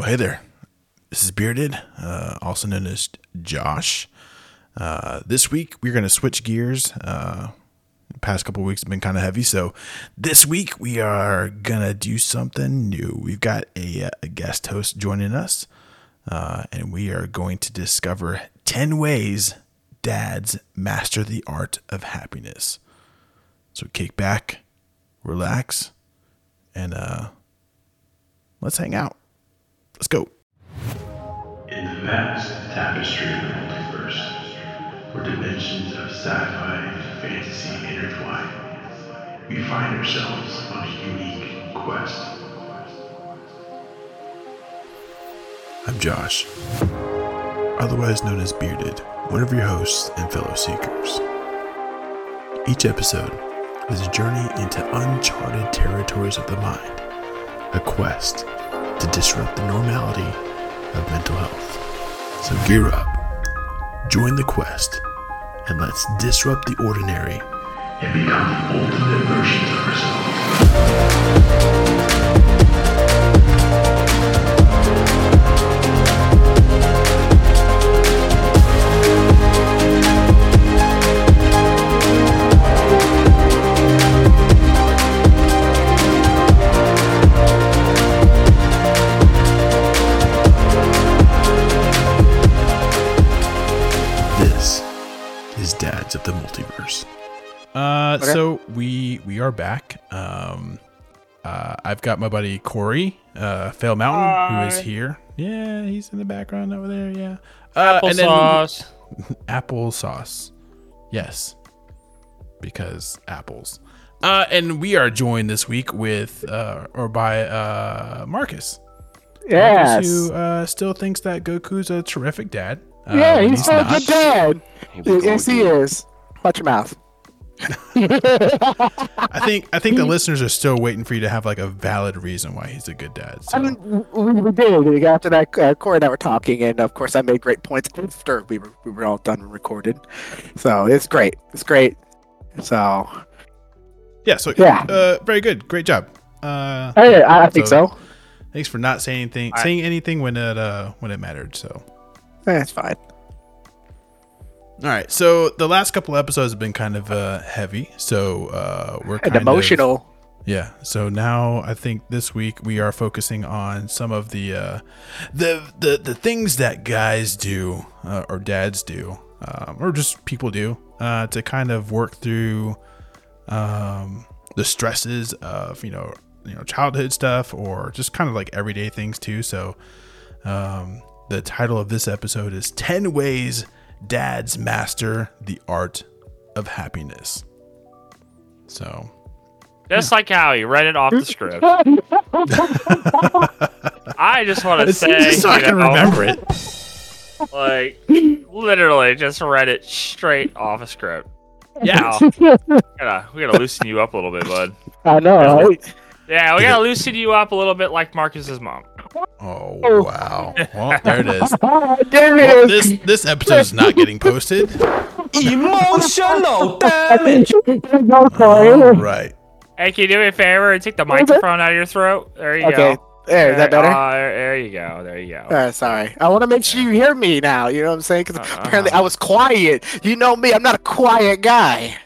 Well, hey there. This is Bearded, uh, also known as Josh. Uh, this week we're going to switch gears. Uh, past couple weeks have been kind of heavy, so this week we are going to do something new. We've got a, a guest host joining us, uh, and we are going to discover 10 ways dads master the art of happiness. So kick back, relax, and uh, let's hang out. Let's go. In the vast tapestry of the multiverse, where dimensions of sci-fi and fantasy intertwine, we find ourselves on a unique quest. I'm Josh, otherwise known as Bearded, one of your hosts and fellow seekers. Each episode is a journey into uncharted territories of the mind, a quest to disrupt the normality of mental health. So gear up, join the quest, and let's disrupt the ordinary and become the ultimate versions of ourselves. Is the Multiverse. Uh, Okay. so we we are back. Um, uh, I've got my buddy Corey, uh, Fail Mountain, who is here. Yeah, he's in the background over there. Yeah. Uh, and then Applesauce. applesauce. Yes, because apples. Uh, and we are joined this week with uh, or by uh, Marcus. Yes. Marcus, who uh, still thinks that Goku's a terrific dad. Uh, yeah, when he's, a good dad. Yes, he is. Watch your mouth. I think I think the listeners are still waiting for you to have like a valid reason why he's a good dad. So. I mean, we, we did after that. Uh, Corey and I were talking, and of course, I made great points after we were we were all done and recorded. So it's great. It's great. So yeah, so Yeah. uh, very good, great job. Uh, I, I think So- so. thanks for not saying anything, I- saying anything when it uh when it mattered. So, That's fine. All right. So the last couple episodes have been kind of uh heavy. So uh we're And kind of- emotional. Yeah. So now I think this week we are focusing on some of the uh, the the the things that guys do uh, or dads do um, or just people do uh, to kind of work through um, the stresses of you know you know childhood stuff or just kind of like everyday things too. So um, the title of this episode is 10 ways dads master the art of happiness. So Just like how you read it off the script. I just want to It's say, just so I can know, remember it. like, literally just read it straight off a script. Yeah. We gotta, we gotta loosen you up a little bit, bud. I know. Right? Yeah, we gotta loosen you up a little bit like Marcus's mom. Oh wow! Well, there it is. there Well, it is. this this episode is not getting posted. Emotional damage. Go, All right. Hey, can you do me a favor and take the microphone out of your throat? There you Okay. go. There, is that better? Uh, there, there you go. There you go. Uh, sorry. I want to make sure you hear me now. You know what I'm saying? Because Uh-uh. apparently I was quiet. You know me. I'm not a quiet guy.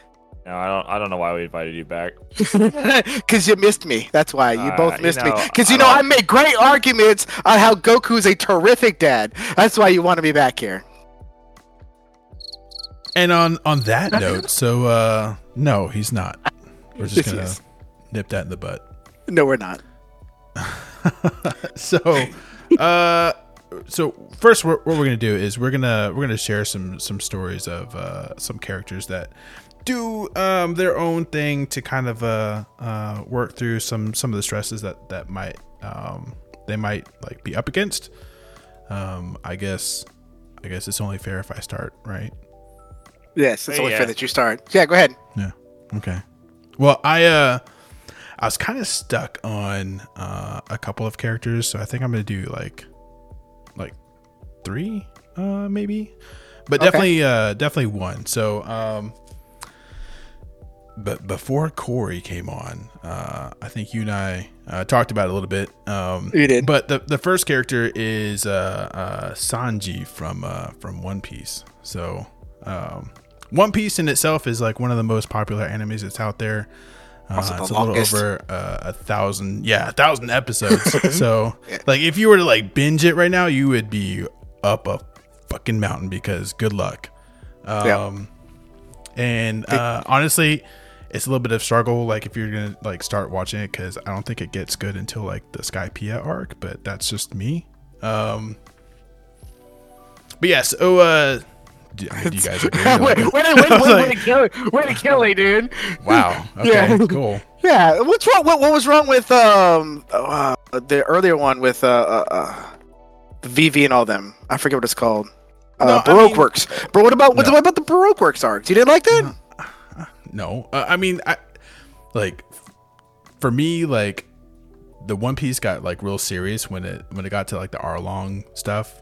No, I don't. I don't know why we invited you back. Because you missed me. That's why. You Uh, both you missed me. know, Because I you know, I don't- made great arguments on how Goku's a terrific dad. That's why you wanted me back here. And on on that note, so uh no, he's not. We're just gonna yes. nip that in the butt. No, we're not. so uh so first what, what we're gonna do is we're gonna we're gonna share some some stories of uh some characters that do um their own thing to kind of uh uh work through some some of the stresses that that might um they might like be up against um i guess i guess it's only fair if i start right Yes, it's Hey, only yeah. fair that you start. Yeah, go ahead. yeah okay well i uh i was kind of stuck on uh a couple of characters so i think i'm gonna do like like three uh maybe but Okay. definitely uh definitely one so um but before Corey came on, uh, I think you and I uh, talked about it a little bit. Um, We did. But the, the first character is uh, uh, Sanji from uh, from One Piece. So um, One Piece in itself is like one of the most popular animes that's out there. Uh, it's a little over uh, a thousand, yeah, a thousand episodes. so, like, if you were to like binge it right now, you would be up a fucking mountain because good luck. Um, Yeah. and uh, honestly, it's a little bit of struggle. Like if you're gonna like start watching it, because I don't think it gets good until like the Skypiea arc. But that's just me. Um, but yeah, so uh, do, I mean, do you guys agree? wait, wait, wait, wait, I like- way to kill it, way to kill it, dude. wow. Okay. Yeah. Cool. Yeah, what's wrong? What, what was wrong with um uh, the earlier one with uh, uh, uh Vivi and all them? I forget what it's called. Uh, No, I Baroque mean- Works. But what about what, No. what about the Baroque Works arc? You didn't like that? No, uh, I mean, I like for me, like the One Piece got like real serious when it when it got to like the Arlong stuff.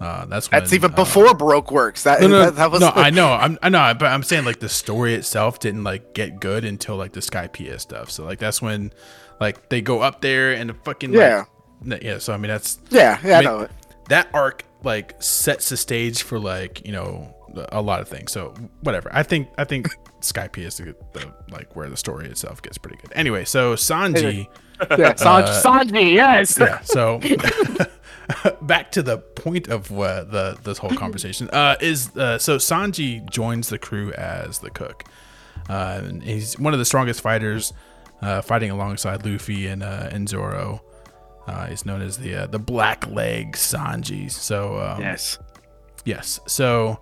Uh, that's when, That's even uh, before Baroque Works. That, No, no, that, that was no, I know, I'm, I know, but I'm saying like the story itself didn't like get good until like the Skypiea stuff. So like that's when like they go up there and the fucking Yeah. n- yeah. So I mean that's yeah, yeah, I, I know it. that arc like sets the stage for like you know a lot of things. So whatever. I think I think Skypiea is the, the like where the story itself gets pretty good. Anyway, so Sanji. Yeah, Sanji, uh, Sanji, yes. yeah. So back to the point of uh, the this whole conversation uh, is uh, so Sanji joins the crew as the cook. Uh, and he's one of the strongest fighters, uh, fighting alongside Luffy and uh, and Zoro. Uh, he's known as the uh, the Black Leg Sanji. So um, Yes. Yes. So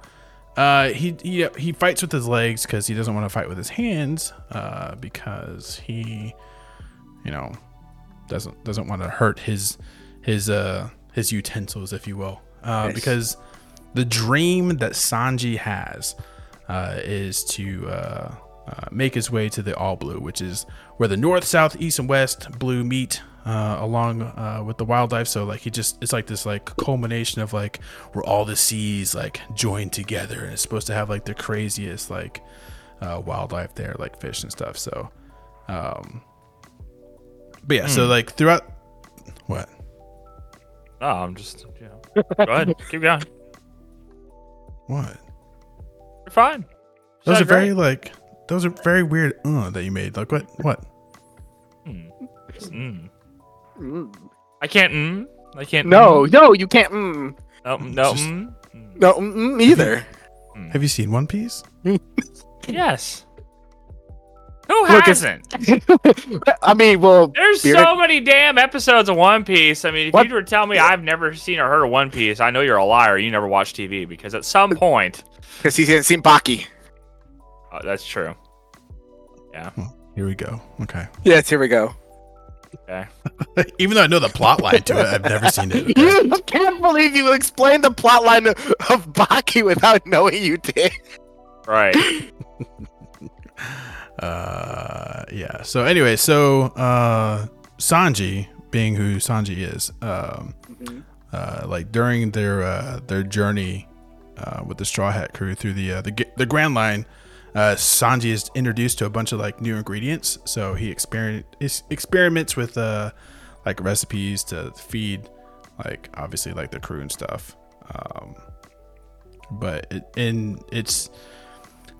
uh, he he he fights with his legs because he doesn't want to fight with his hands uh, because he, you know, doesn't doesn't want to hurt his his uh his utensils, if you will. Uh, Yes. Because the dream that Sanji has uh, is to uh, uh, make his way to the All Blue, which is where the North, South, East, and West Blue meet uh, along uh, with the wildlife. So like he just it's like this like culmination of like where all the seas like join together, and it's supposed to have like the craziest like uh, wildlife there, like fish and stuff. So, um, but yeah, so like throughout what No, I'm just. You know. Go ahead. Keep going. what You're fine. those are Sound very like those are very weird uh that you made. Like what what Mm. Mm. I can't. Mm. I can't. No, Mm. no, you can't. Mm. No. No. Just- Mm. Mm. No, mm, mm, either. have you seen One Piece? Yes. Who Look, hasn't? I mean, well, There's Bearded- so many damn episodes of One Piece. I mean, if What? you were to tell me I've never seen or heard of One Piece, I know you're a liar. You never watched TV because at some point, because he hasn't seen Baki. oh, that's true. Yeah. Here we go. Okay. Yes, here we go. Okay. Even though I know the plot line to it, I've never seen it. Okay. You can't believe you explained the plot line of, of Baki without knowing you did. Right. Uh, yeah. So anyway, so uh, Sanji, being who Sanji is, um, uh, like during their uh, their journey uh, with the Straw Hat crew through the uh, the the Grand Line, uh, Sanji is introduced to a bunch of like new ingredients. So he experiment experiments with uh, like recipes to feed, like obviously like the crew and stuff. Um, but it, and it's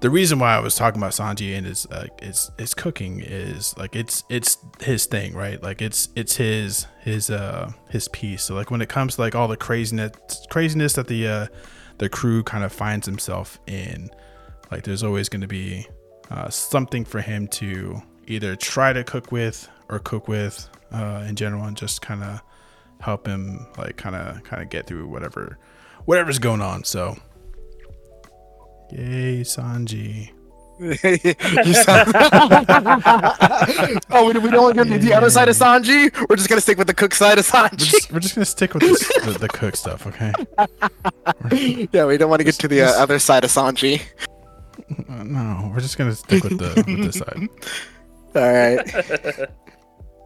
the reason why I was talking about Sanji and his uh, his his cooking is like it's it's his thing, right? Like it's it's his his uh his piece. So like when it comes to like all the craziness craziness that the uh the crew kind of finds himself in, like there's always going to be uh, something for him to either try to cook with or cook with uh, in general, and just kind of help him like kind of kind of get through whatever whatever's going on. So. Yay, Sanji. Sound- oh, we, we don't want to go to the other side of Sanji. We're just gonna stick with the cook side of We're Sanji. just, we're just gonna stick with this, the, the cook stuff, okay? yeah, we don't want to get to the uh, other side of Sanji. No, we're just gonna stick with the with this side. All right.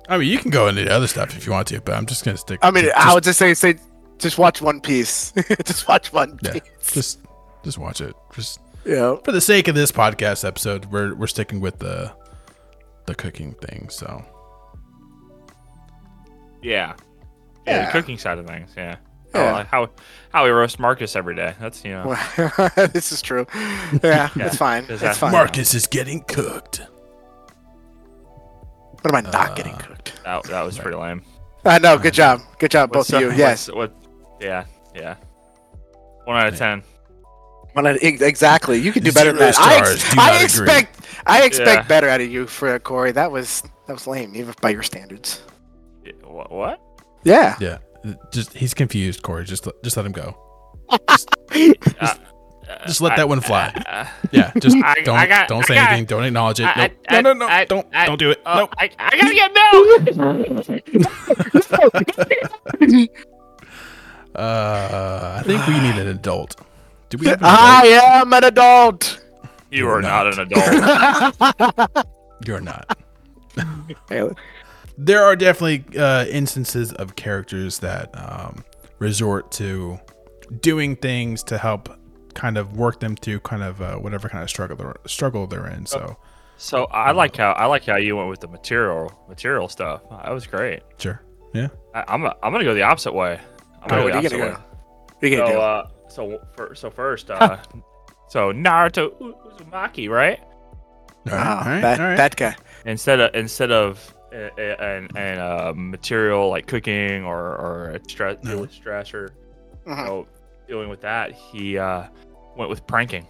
I mean, you can go into the other stuff if you want to, but I'm just gonna stick. I mean, just, I would just say, say, just watch One Piece. just watch One yeah, Piece. just just watch it. Just Yeah. for the sake of this podcast episode, we're we're sticking with the the cooking thing. So Yeah. Yeah, Yeah. the cooking side of things. Yeah. Yeah. How how we roast Marcus every day. That's you know. this is true. Yeah, Yeah, it's fine. 'cause It's that's fine. Marcus is getting cooked. What am I not Uh, getting cooked? That, that was pretty lame. I know. Good job. Good job, both What's of you. Yes. What? Yeah. Yeah. One out of ten. Well, I- ex- exactly. You can do better than Zero that. I, ex- I not agree. expect. I expect Yeah. better out of you for Corey. That was that was lame, even by your standards. What? What? Yeah. Yeah, just he's confused, Corey. Just let- just let him go. Just let that one fly. Uh, Yeah, just I- don't I got- don't say got- anything. Don't acknowledge it. I- Nope. I- no, no, no, I- don't I- don't do it. oh, nope. I, I gotta get milk. Uh, I think we need an adult. Do we have an I am an adult. you are not not. an adult. You're not. Hey, There are definitely uh, instances of characters that um, resort to doing things to help kind of work them through kind of uh, whatever kind of struggle they're, struggle they're in. So so I like how I like how you went with the material material stuff. That was great. sure, yeah. I, I'm a, I'm gonna go the opposite way. I'm gonna Oh, go the what are you opposite way. go? What are you gonna So do? uh, so for, so first uh, so Naruto Uzumaki, right? All Oh, right, all right, that, all right. that guy. instead of instead of a- a- an an uh, material like cooking or or a stress No. with stress or you Mhm. know, dealing with that, he uh, went with pranking.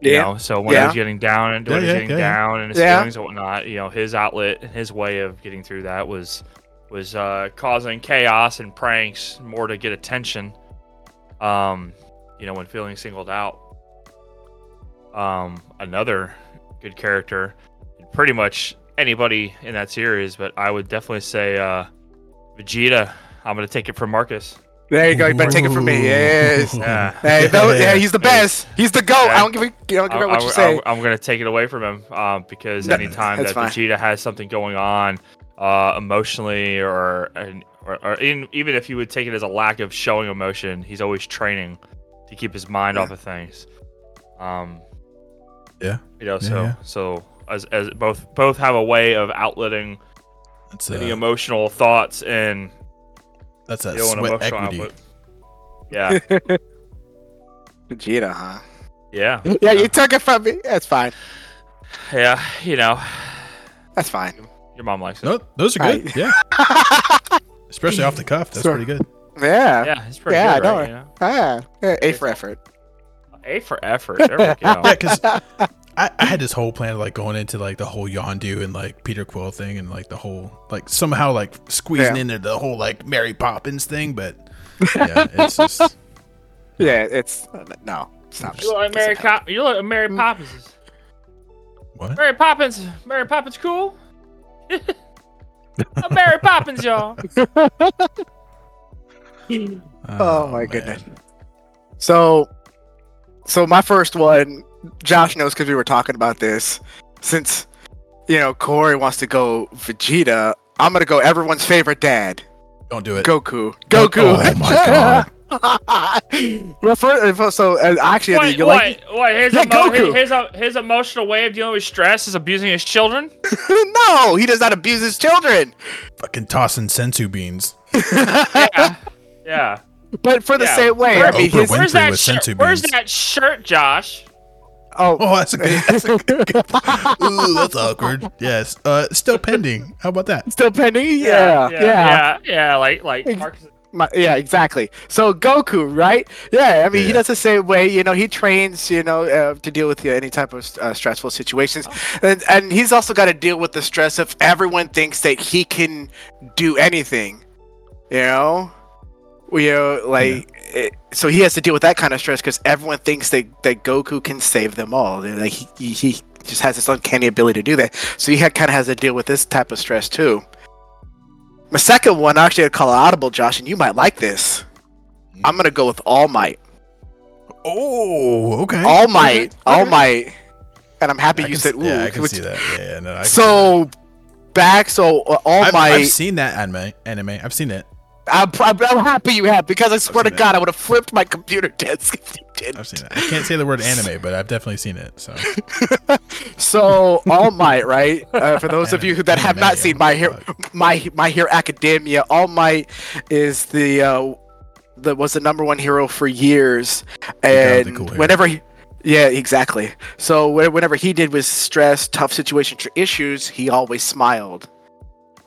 You Yeah. know, so when he Yeah. was getting down and when Yeah, yeah, getting yeah, yeah. down and his Yeah. feelings and whatnot, you know, his outlet and his way of getting through that was was uh, causing chaos and pranks more to get attention. Um, you know, when feeling singled out. Um, another good character, pretty much anybody in that series, but I would definitely say uh, Vegeta. I'm gonna take it from Marcus. There you go. You better take it from me. Yes. Yeah. Hey, no, yeah, he's the best. He's the goat. I don't give a, I don't give a I'm, what you I'm- say. I'm- I'm gonna take it away from him um, because No, anytime that fine. Vegeta has something going on uh, emotionally, or, and- or, or in, even if you would take it as a lack of showing emotion, he's always training to keep his mind off of things. Um, Yeah. you know, Yeah, so yeah. so as, as both both have a way of outletting That's any uh, emotional thoughts and that's that feeling sweat emotional equity. output. Yeah, Vegeta, huh? yeah, Yeah, you took it from me. That's fine. yeah. You know, That's fine. your mom likes it. No, those are good. Right. Yeah, especially off the cuff. That's Sure. pretty good. Yeah. Yeah, it's pretty Yeah, good, I know right? it. You know? Ah, yeah, A for effort. A for effort. There we go. Yeah, because I, I had this whole plan of like going into like the whole Yondu and like Peter Quill thing and like the whole like somehow like squeezing Yeah. into the whole like Mary Poppins thing, but yeah, it's just Yeah, it's uh, no. Stop. You look like Mary Cop- You look like Mary Poppins. what? Mary Poppins. Mary Poppins cool. I'm Mary Poppins, y'all. Oh, oh, my man. goodness. So, so my first one, Josh knows because we were talking about this. Since you know Corey wants to go Vegeta, I'm gonna go everyone's favorite dad, Don't do it. Goku. Goku. Oh my god. well, for, so uh, actually, Wait, you like wait, wait. His, Yeah, emo- Goku. his, his, his emotional way of dealing with stress is abusing his children. no, he does not abuse his children. Fucking tossing senzu beans. Yeah. yeah. But for the Yeah. same way, I mean, his, Where's that with shirt? Where's that shirt, Josh? Oh, Oh, that's a good. That's, a good, Ooh, that's awkward. Yes. Uh, still pending. How about that? still pending. Yeah, yeah, yeah, yeah, yeah, Like, like Marcus. My, yeah, exactly. So Goku, right? Yeah, I mean, he does the same way. You know, he trains, you know, uh, to deal with uh, any type of uh, stressful situations, and and he's also got to deal with the stress of everyone thinks that he can do anything. You know, you know, like it, so he has to deal with that kind of stress because everyone thinks that that Goku can save them all. Like he, he just has this uncanny ability to do that. So he kind of has to deal with this type of stress too. My second one, I actually to call it audible, Josh, and you might like this. I'm gonna go with All Might. Oh, okay. All Might. All Might. And I'm happy I you said ooh. Yeah, I can which- see that. Yeah, no, see that. so back, so uh, All I've, Might. I've seen that anime. Anime. I've seen it. I'm, I'm, I'm happy you have because I swear to God, I would have flipped my computer desk if you did. I've seen it. I can't say the word anime, but I've definitely seen it. So So All Might, right? Uh, for those of you who that have not Anime, seen My my Hero, My My Hero Academia, All Might is the uh, the was the number one hero for years, guy with the and cool whenever he. Yeah, exactly. So whe- whenever he did was stress, tough situation, tr- issues, he always smiled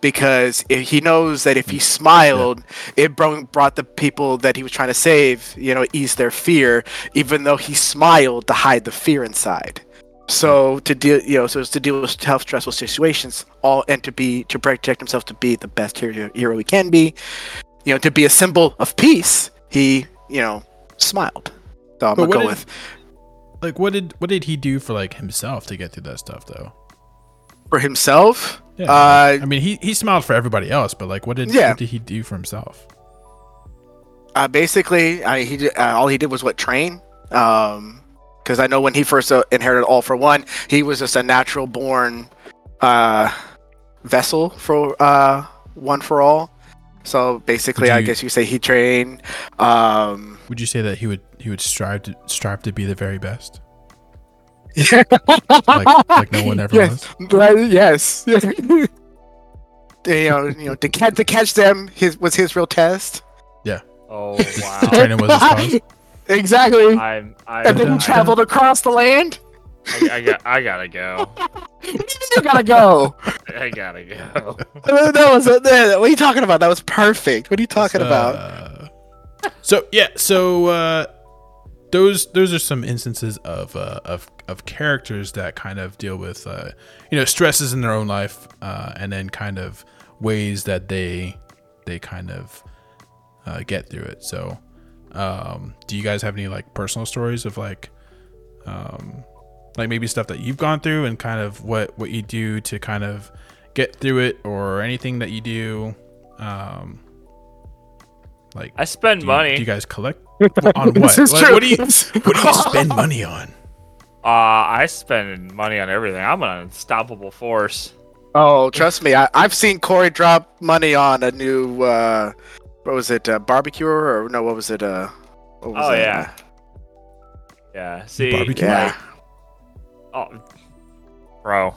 because he knows that if he smiled, it brought, brought the people that he was trying to save, you know, ease their fear, even though he smiled to hide the fear inside. So to deal, you know, so it's to deal with tough, stressful situations, all and to be to protect himself to be the best hero, hero he can be, you know, to be a symbol of peace. He, you know, smiled. So I'm But gonna go did- with like, what did what did he do for like himself to get through that stuff though? For himself. Yeah, Uh, I mean, he he smiled for everybody else, but like, what did Yeah. what did he do for himself? Uh, basically, I, he did, uh, all he did was what train. Um, because I know when he first uh, inherited All for One, he was just a natural born uh, vessel for uh, One for All. So basically, Would I guess you say he trained. Um, Would you say that he would he would strive to strive to be the very best, yeah, like like no one ever yes, was? but yes. you know, you know, to catch to catch them, his was his real test. Yeah. Oh wow. training was his cause. exactly. I'm. I, and then he traveled across the land. I, I, got, I gotta go. You gotta go. I gotta go. Uh, that was uh, that- what are you talking about? That was perfect. What are you talking about? Uh, so yeah, so uh, those those are some instances of uh, of of characters that kind of deal with uh, you know stresses in their own life, uh, and then kind of ways that they they kind of uh, get through it. So, um, do you guys have any like personal stories of like, um, like maybe stuff that you've gone through and kind of what what you do to kind of get through it, or anything that you do? Um, like I spend do you, money. Do you guys collect on what? This is Like, true. what do you what do you spend money on? uh, I spend money on everything. I'm an unstoppable force. Oh, trust me, I, I've seen Corey drop money on a new uh, what was it, uh, barbecue or no? What was it? Uh, what was Oh it? yeah. Yeah. See. Barbecue? yeah. Oh, bro.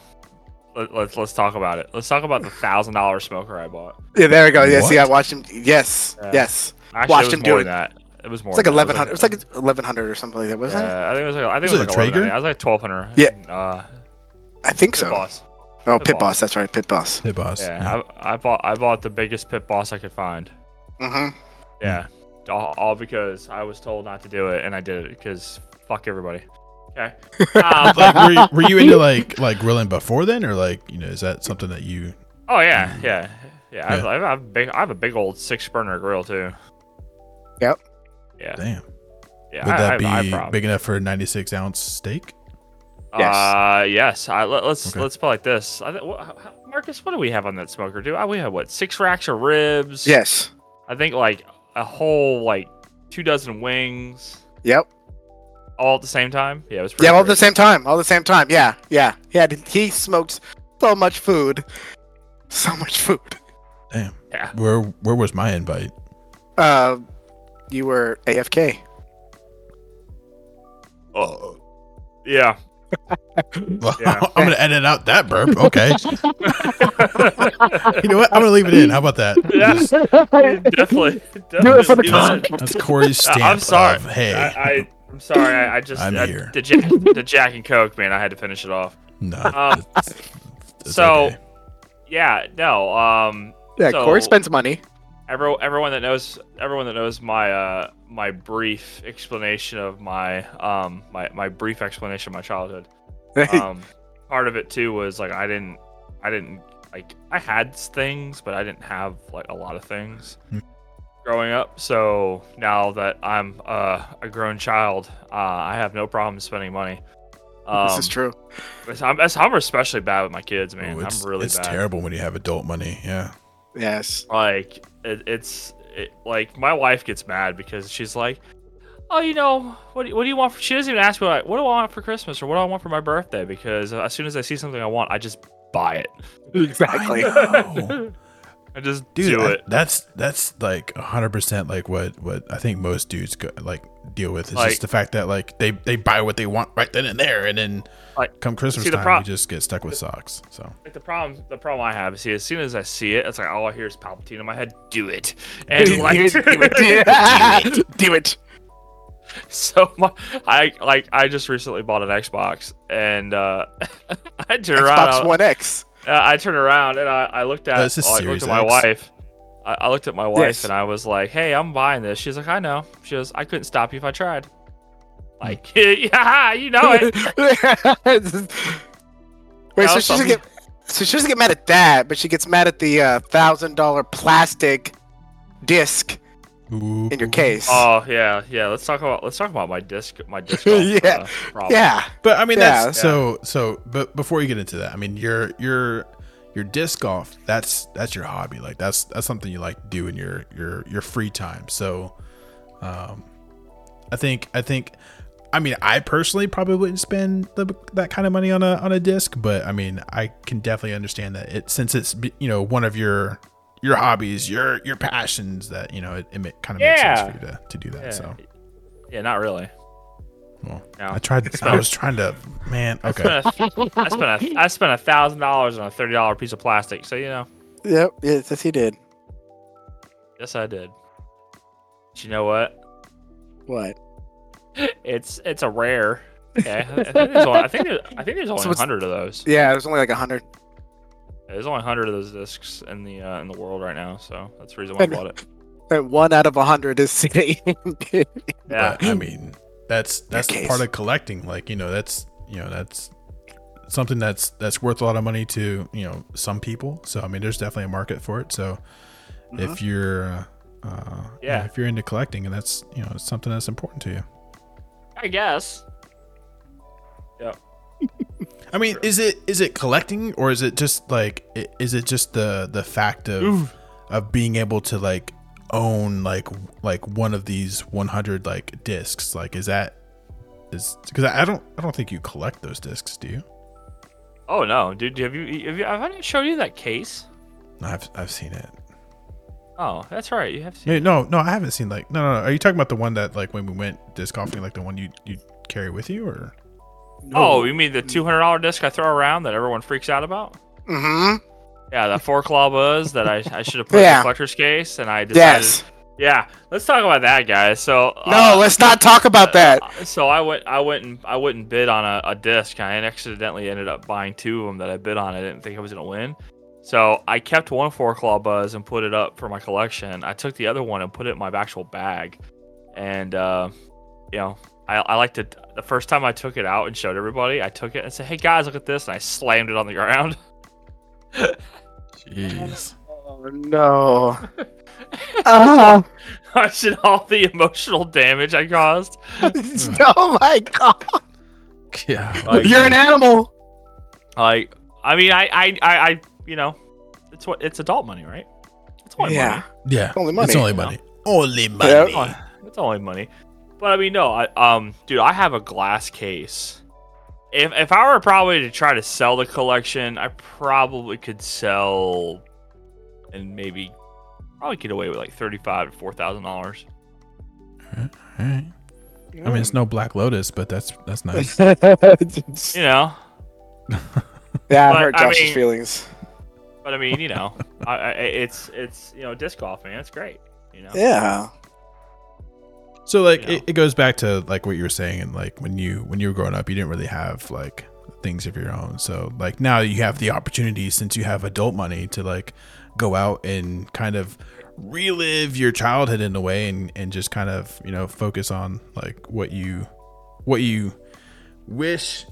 Let, let's let's talk about it. Let's talk about the thousand dollar smoker I bought. Yeah, there we go. Yeah, see, I watched him. Yes, Yeah. yes. Actually, Watched him do it. that. It was more. It's like than that. eleven hundred. It's like eleven hundred or something like that, wasn't it? Yeah, I think it was like I think Was it was it a like Traeger? 1100. I was like twelve hundred. Yeah. Uh, I think Pit so. boss. Oh, Pit Pit Boss. Boss. That's right, Pit Boss. Pit boss. Yeah, I, I bought I bought the biggest pit boss I could find. Mm-hmm. Yeah, all, all because I was told not to do it, and I did it because fuck everybody. Okay. Um, like were you, were you into like like grilling before then or like you know is that something that you oh yeah, yeah, yeah. I, Yeah. I, have a big, I have a big old six burner grill too. Yep. Yeah. damn Yeah. would that I, be I have big enough for a 96 ounce steak Yes. Uh, yes. I, let, us Okay. let's put like this. I, thi- Marcus, what do we have on that smoker? Do uh, we have what six racks of ribs? Yes. I think like a whole like two dozen wings Yep. all at the same time. Yeah, it was pretty Yeah, all at the same time. All at the same time. Yeah, yeah. Yeah. He smoked so much food. So much food. damn Yeah. where where was my invite Uh, you were AFK. Oh. Yeah. well, Yeah. i'm gonna edit out that burp okay you know what i'm gonna leave it in how about that Yeah. Just- definitely. Do it for the definitely do that. content. that's corey's stamp I'm sorry. of, hey I, I, I'm sorry. I, I just I'm I, here. the Jack, the Jack and Coke man. I had to finish it off. no Um, it's- it's so- okay. Yeah. No. Um. Yeah, So- Corey spends money. Every, everyone that knows everyone that knows my uh my brief explanation of my um my, my brief explanation of my childhood um part of it too was like i didn't i didn't like i had things but i didn't have like a lot of things Hmm. growing up. So now that i'm uh, a grown child uh, i have no problem spending money. Um, this is true. but I'm, I'm especially bad with my kids man. Ooh, it's, i'm really it's bad. terrible when you have adult money. Yeah Yes. like it, it's it, like my wife gets mad because she's like oh you know what do, what do you want for, she doesn't even ask me like, what do i want for christmas or what do i want for my birthday because as soon as i see something i want i just buy it Exactly. I. I just Dude, do I- it. that's that's like hundred percent like what what I think most dudes go, like deal with. It's Like- just the fact that like they they buy what they want right then and there, and then Like, come Christmas see, the time, prob- you just get stuck with socks. So Like the problem, the problem I have is, see, as soon as I see it, it's like all I hear is Palpatine in my head. Do it, and do like, it, do it, do it. so my, I like I just recently bought an Xbox, and uh, I turned around. Xbox One X. Uh, I turned around and I, I looked at Oh, this is I looked at my X. wife. I, I looked at my wife Yes. and I was like, "Hey, I'm buying this." She's like, "I know." She goes, "I couldn't stop you if I tried." Like, yeah, you know it. Wait, so she doesn't something- get so she doesn't get mad at that, but she gets mad at the uh, thousand dollar plastic disc in your case. Oh yeah, yeah. Let's talk about let's talk about my disc my disc. Yeah, uh, yeah, But I mean, Yeah. that's so so. But before you get into that, I mean, your your your disc golf. That's that's your hobby. Like that's that's something you like to do in your your your free time. So, um, I think I think. I mean, I personally probably wouldn't spend the, that kind of money on a on a disc, but I mean, I can definitely understand that it since it's you know one of your your hobbies, your your passions that you know it, it kind of makes sense for you to, to do that. Yeah. So, Yeah, not really. Well, No. I tried. I was trying to, man. I Okay, spent a, I spent a, I spent a thousand dollars on a thirty dollar piece of plastic. So you know, yep, yes, yes, he did. yes, I did. But you know what? What? It's it's a rare. Yeah, I think there's only, I think there, I think there's only So hundred of those. Yeah, there's only like a hundred. There's only hundred of those discs in the uh, in the world right now, so that's the reason why I bought it. And one out of a hundred is sitting. Yeah, But, I mean, that's that's case. part of collecting. Like you know, that's you know that's something that's that's worth a lot of money to you know some people. So I mean, there's definitely a market for it. So if you're uh, uh, Yeah. if you're into collecting and that's you know something that's important to you. I guess. Yeah. I mean, is it is it collecting or is it just like is it just the the fact of of being able to like own like like one of these 100 like discs? Like, is that is because I don't I don't think you collect those discs, do you? Oh no, dude! Have you have you have I not showed you that case? I've I've seen it. Oh, that's right. You have seen. Yeah, no, no, I haven't seen like no, no, no. Are you talking about the one that like when we went disc golfing, like the one you you carry with you, or Oh, you mean the two hundred dollar disc I throw around that everyone freaks out about? mm-hmm. Yeah, that four claw buzz that I, I should have put in Yeah. the collector's case, and I decided. Yes. Yeah, let's talk about that, guys. So No, uh, let's not talk about that. uh, so I went, I went, and I went and bid on a, a disc. and I accidentally ended up buying two of them that I bid on. I didn't think I was gonna win. So I kept one four claw buzz and put it up for my collection. I took the other one and put it in my actual bag, and uh, you know, I, I like to. The first time I took it out and showed everybody, I took it and said, "Hey guys, look at this!" And I slammed it on the ground. Jeez, Oh no. Ah. I should all the emotional damage I caused. oh my god. yeah, Like, You're an animal. Like, I mean, I, I, I, I, you know, it's what it's adult money, right? It's only Yeah. money. yeah, Only money. It's only you know. money, only money. Yeah. It's only money. But I mean, no, I, um, dude, I have a glass case. If if I were probably to try to sell the collection, I probably could sell, and maybe probably get away with like thirty five to four thousand dollars. All right. I mean, it's no Black Lotus, but that's that's nice. You know, yeah, I But, hurt I Josh's mean- feelings. but I mean, you know, I, I, it's it's you know, disc golf, man, it's great. You know, Yeah. So like You know? it, it goes back to like what you were saying and like when you when you were growing up you didn't really have like things of your own. So like now you have the opportunity since you have adult money to like go out and kind of relive your childhood in a way and and just kind of, you know, focus on like what you what you wish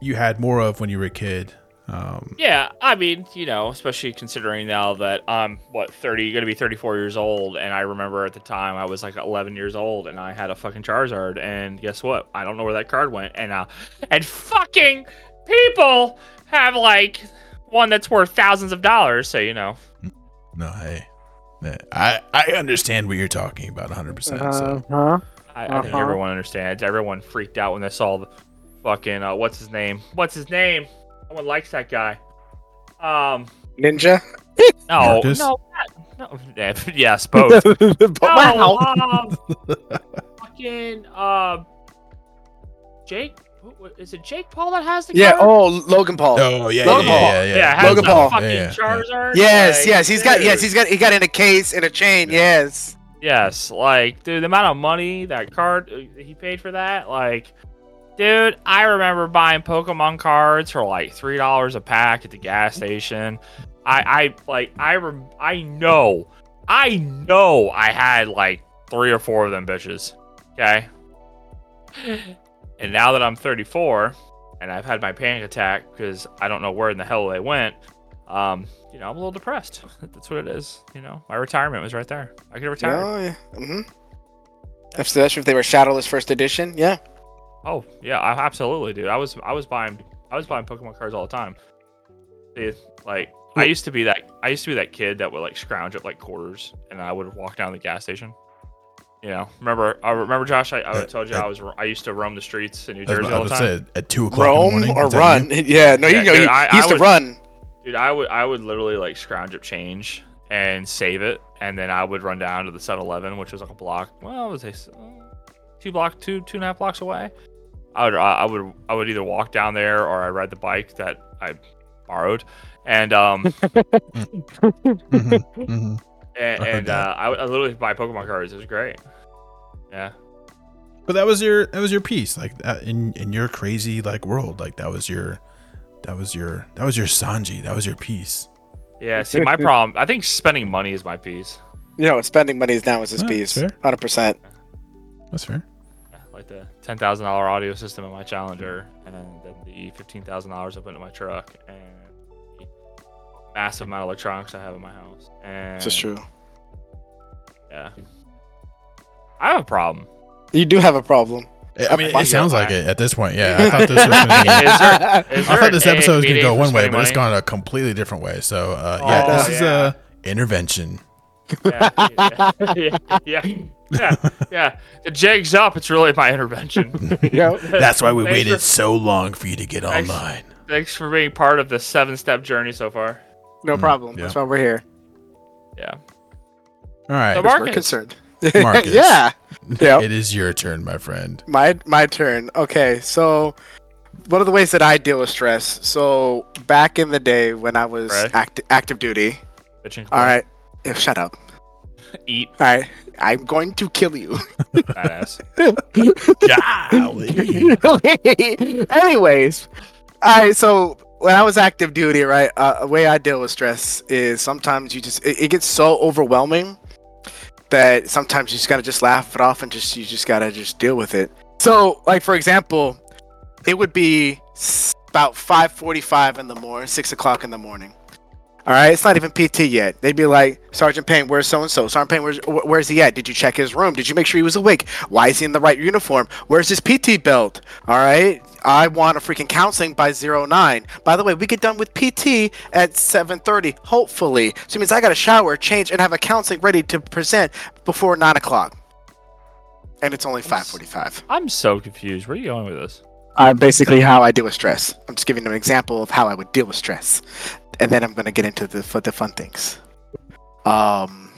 you had more of when you were a kid. Um Yeah, I mean, you know, especially considering now that I'm what 30, going to be 34 years old, and I remember at the time I was like 11 years old, and I had a fucking Charizard, and guess what? I don't know where that card went, and uh, and fucking people have like one that's worth thousands of dollars, so you know. no, hey. I I understand what you're talking about 100%. So huh. I, I think Uh-huh. everyone understands. Everyone freaked out when they saw the fucking uh, what's his name? What's his name? No one likes that guy. Um, Ninja. No, Marcus? no, not- no. yeah, Yes, both. but No, wow. um, fucking uh, Jake. who- who- Is it Jake Paul that has the Yeah. card? Oh, Logan Paul. Oh yeah, Logan yeah, Paul. yeah, yeah, yeah, yeah. Logan Paul. fucking Yeah, yeah. Charizard. Yes, Like, yes, he's got yes, he's got he got in a case in a chain. Yes. Yes, like, dude, the amount of money that card uh, he paid for that, like, dude, I remember buying Pokemon cards for like three dollars a pack at the gas station. I, I like, I, rem- I know, I know, I had like three or four of them bitches. Okay, and now that I'm 34 and I've had my panic attack because I don't know where in the hell they went, um, you know, I'm a little depressed. That's what it is. You know, my retirement was right there. I could retire. Oh yeah. Mm-hmm. Especially if they were Shadowless first edition. Yeah. Oh yeah, I, absolutely, dude. I was I was buying I was buying Pokemon cards all the time. Dude, like I used to be that I used to be that kid that would like scrounge up like quarters, and I would walk down the gas station. You know, remember? I remember Josh. I, I Uh, told you uh, I was I used to roam the streets in New I was Jersey all the time. say at two o'clock in the Roam morning. or run. you? Yeah. No, Yeah, you know dude, he, I- he used I to would- run. Dude, I would I would literally like scrounge up change and save it, and then I would run down to the 7-Eleven, which was like a block. Well, I would say s- uh, two block, two two and a half blocks away. I would I would I would either walk down there or I ride the bike that I borrowed, and um Mhm, mhm. and, I and uh, I would I literally buy Pokemon cards. It was great. Yeah. But that was your that was your piece, like that in in your crazy like world, like that was your that was your that was your Sanji, that was your piece. Yeah. See, my problem. I think spending money is my piece. You know, spending money is now is his Yeah, piece. fair. Hundred percent. That's fair. Yeah, like the ten thousand dollar audio system in my Challenger, and then, then the fifteen thousand dollars I put in my truck, and the massive amount of electronics I have in my house. And This is true. Yeah, I have a problem. You do have a problem. I mean, Why it sounds like it at this point. Yeah, I thought this was gonna be, Is there, is I thought this episode was gonna go one way, spending but it's gone a completely different way. So uh, Oh, yeah, this is yeah. a intervention. yeah, yeah, yeah, yeah, yeah, yeah. The jig's up. It's really my intervention. Yep. That's why we Thanks waited for- so long for you to get Thanks. online. Thanks for being part of the seven-step journey so far. No Mm, problem. yeah. That's why we're here. Yeah. All right, So We're concerned. Marcus. yeah. Yep. it is your turn, my friend. My my turn. Okay, so one of the ways that I deal with stress. So back in the day when I was Right. act- active duty. Bitching. All right. Yeah, shut up. Eat All right. I'm going to kill you. badass. Anyways, all right. So when I was active duty, right, uh, a way I deal with stress is sometimes you just it, it gets so overwhelming that sometimes you just gotta just laugh it off and just you just gotta just deal with it. So, like for example, it would be about 5:45 in the morning, six o'clock in the morning. All right, it's not even PT yet. They'd be like, Sergeant Payne, where's so and so? Sergeant Payne, where's where's he at? Did you check his room? Did you make sure he was awake? Why is he in the right uniform? Where's his PT belt? All right, I want a freaking counseling by zero nine. By the way, we get done with PT at 7:30, hopefully. So it means I got to shower, change, and have a counseling ready to present before nine o'clock. And it's only 5:45. I'm so confused. Where are you going with this? Uh, basically, how I deal with stress. I'm just giving them an example of how I would deal with stress, and then I'm gonna get into the fu- the fun things. Um,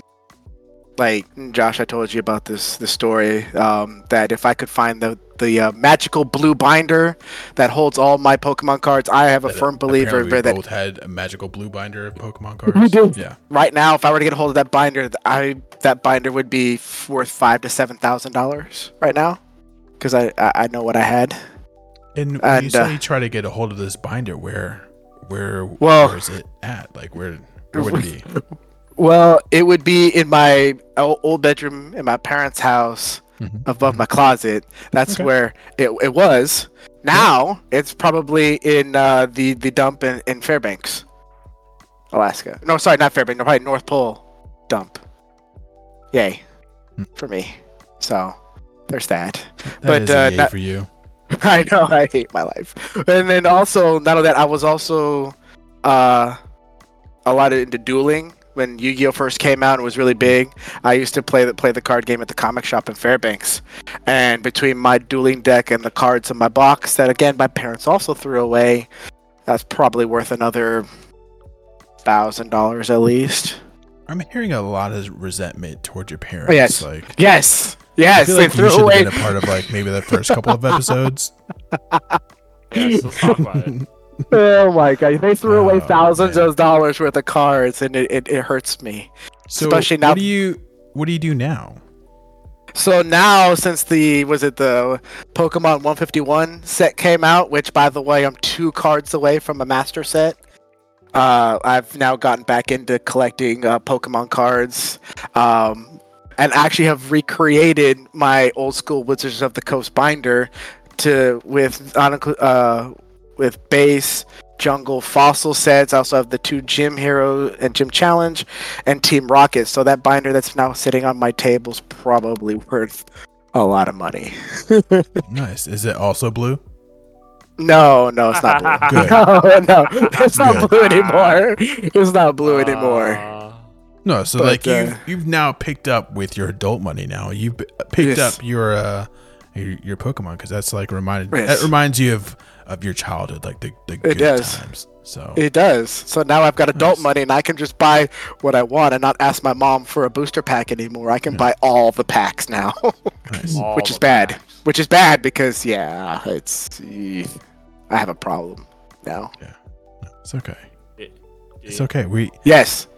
like Josh, I told you about this the story um, that if I could find the the uh, magical blue binder that holds all my Pokemon cards, I have a firm believer Apparently we that both had a magical blue binder of Pokemon cards. We cards. did. Yeah. right now, if I were to get a hold of that binder, I that binder would be worth five to seven thousand dollars right now, because I, I I know what I had. And when you And, say uh, you try to get a hold of this binder, where, where, Well- where is it at? Like where, where would it be? Well, it would be in my old bedroom in my parents' house Mhm, above mhm. my closet. That's Okay. where it, it was. Now it's probably in uh, the the dump in, in Fairbanks, Alaska. No, sorry, not Fairbanks. No, probably North Pole dump. Yay, Hmm. for me. So there's that. That but, uh, not- for you. I know I hate my life. And then also, not only that, I was also uh, a lot into dueling when Yu-Gi-Oh first came out and was really big. I used to play the play the card game at the comic shop in Fairbanks, and between my dueling deck and the cards in my box that again my parents also threw away, that's probably worth another thousand dollars at least. I'm hearing a lot of resentment towards your parents. Oh, yes. Like, Yes, I yes, feel they like you threw should away. have been a part of like maybe the first couple of episodes. Yes, let's talk about it. Oh my god, they threw away Oh, thousands man. of dollars worth of cards, and it, it, it hurts me. So Especially now- What do you What do you do now? So now, since the was it the Pokemon 151 set came out, which by the way, I'm two cards away from a master set. Uh, I've now gotten back into collecting uh, Pokemon cards, um, and actually have recreated my old school Wizards of the Coast binder to with uh, with base jungle fossil sets. I also have the two gym hero and gym challenge and team rocket. So that binder that's now sitting on my table is probably worth a lot of money. Nice. Is it also blue? No, no, it's not blue. Good. no, no, it's not Good. blue anymore. It's not blue anymore. No. So But, like uh, you've you've now picked up with your adult money. Now you've picked Yes. up your uh your, your Pokemon because that's like reminded Yes. that reminds you of of your childhood, like the the good does. times. So It does. So now I've got adult Nice. money and I can just buy what I want and not ask my mom for a booster pack anymore. I can Yeah. buy all the packs now, nice. all which is bad. packs. Which is bad because yeah, it's I have a problem now. Yeah, it's okay. It- It's okay. We Yes.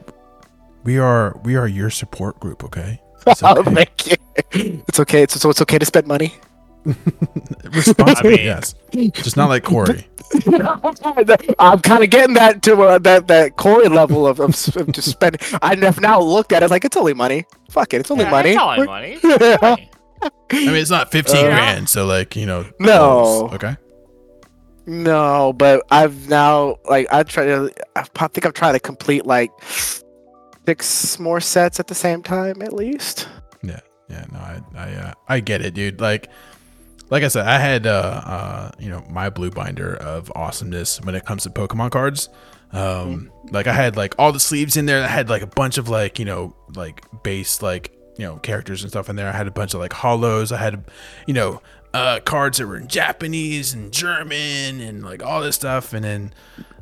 We are we are your support group. Okay. It's Oh, okay. thank you. It's okay. It's, so it's okay to spend money. Responsibly, I mean- yes. Just not like Corey. I'm kind of getting that to uh, that that Corey level of, of, s- of just spending. I have now looked at it like it's only money. Fuck it, it's only Yeah, money. It's only money. Yeah. Money. I mean, it's not fifteen Uh, grand, so like you know. No. close, Okay. No, but I've now like I try to. I think I'm trying to complete like six more sets at the same time at least. Yeah, yeah, no, I I uh, I get it, dude. Like like I said, I had uh uh you know my blue binder of awesomeness when it comes to Pokemon cards. Um like I had like all the sleeves in there. I had like a bunch of like, you know, like base like, you know, characters and stuff in there. I had a bunch of like hollows. I had you know, uh cards that were in Japanese and German and like all this stuff and then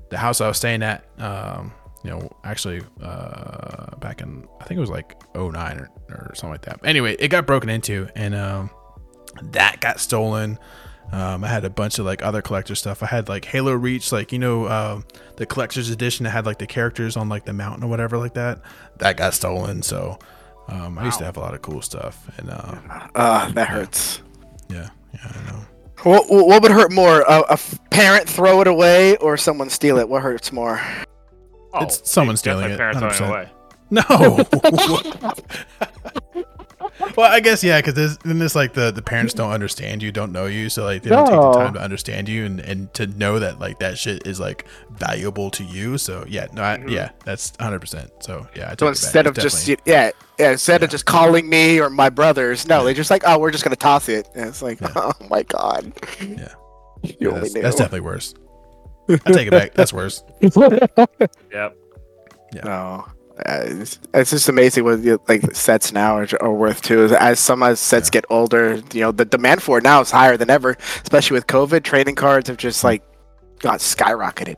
the house I was staying at um you know, actually, uh, back in I think it was like 09 or, or something like that. But anyway, it got broken into, and um, that got stolen. Um, I had a bunch of like other collector stuff. I had like Halo Reach, like you know, um, the collector's edition that had like the characters on like the mountain or whatever like that. That got stolen. So um, I used to have a lot of cool stuff, and uh, Uh, that hurts. yeah, yeah, I know. What, what would hurt more? A parent throw it away or someone steal it? What hurts more? Oh, It's someone stealing it, 100%. away. No. well, I guess yeah, because this, then it's like the the parents don't understand you, don't know you, so like they don't take the time to understand you and and to know that like that shit is like valuable to you. So yeah, no, I, yeah, that's hundred percent. So yeah, I So instead of just definitely- yeah, yeah, instead of just calling me or my brothers, no, Yeah. they just like, oh, we're just gonna toss it. And it's like, Yeah. oh my god. Yeah. You yeah, only that's, knew. that's definitely worse. I take it back. That's worse. Yep. No, uh, it's, it's just amazing what the, like sets now are, are worth too. As some as sets Yeah. get older, you know, the demand for it now is higher than ever. Especially with COVID, trading cards have just like got skyrocketed.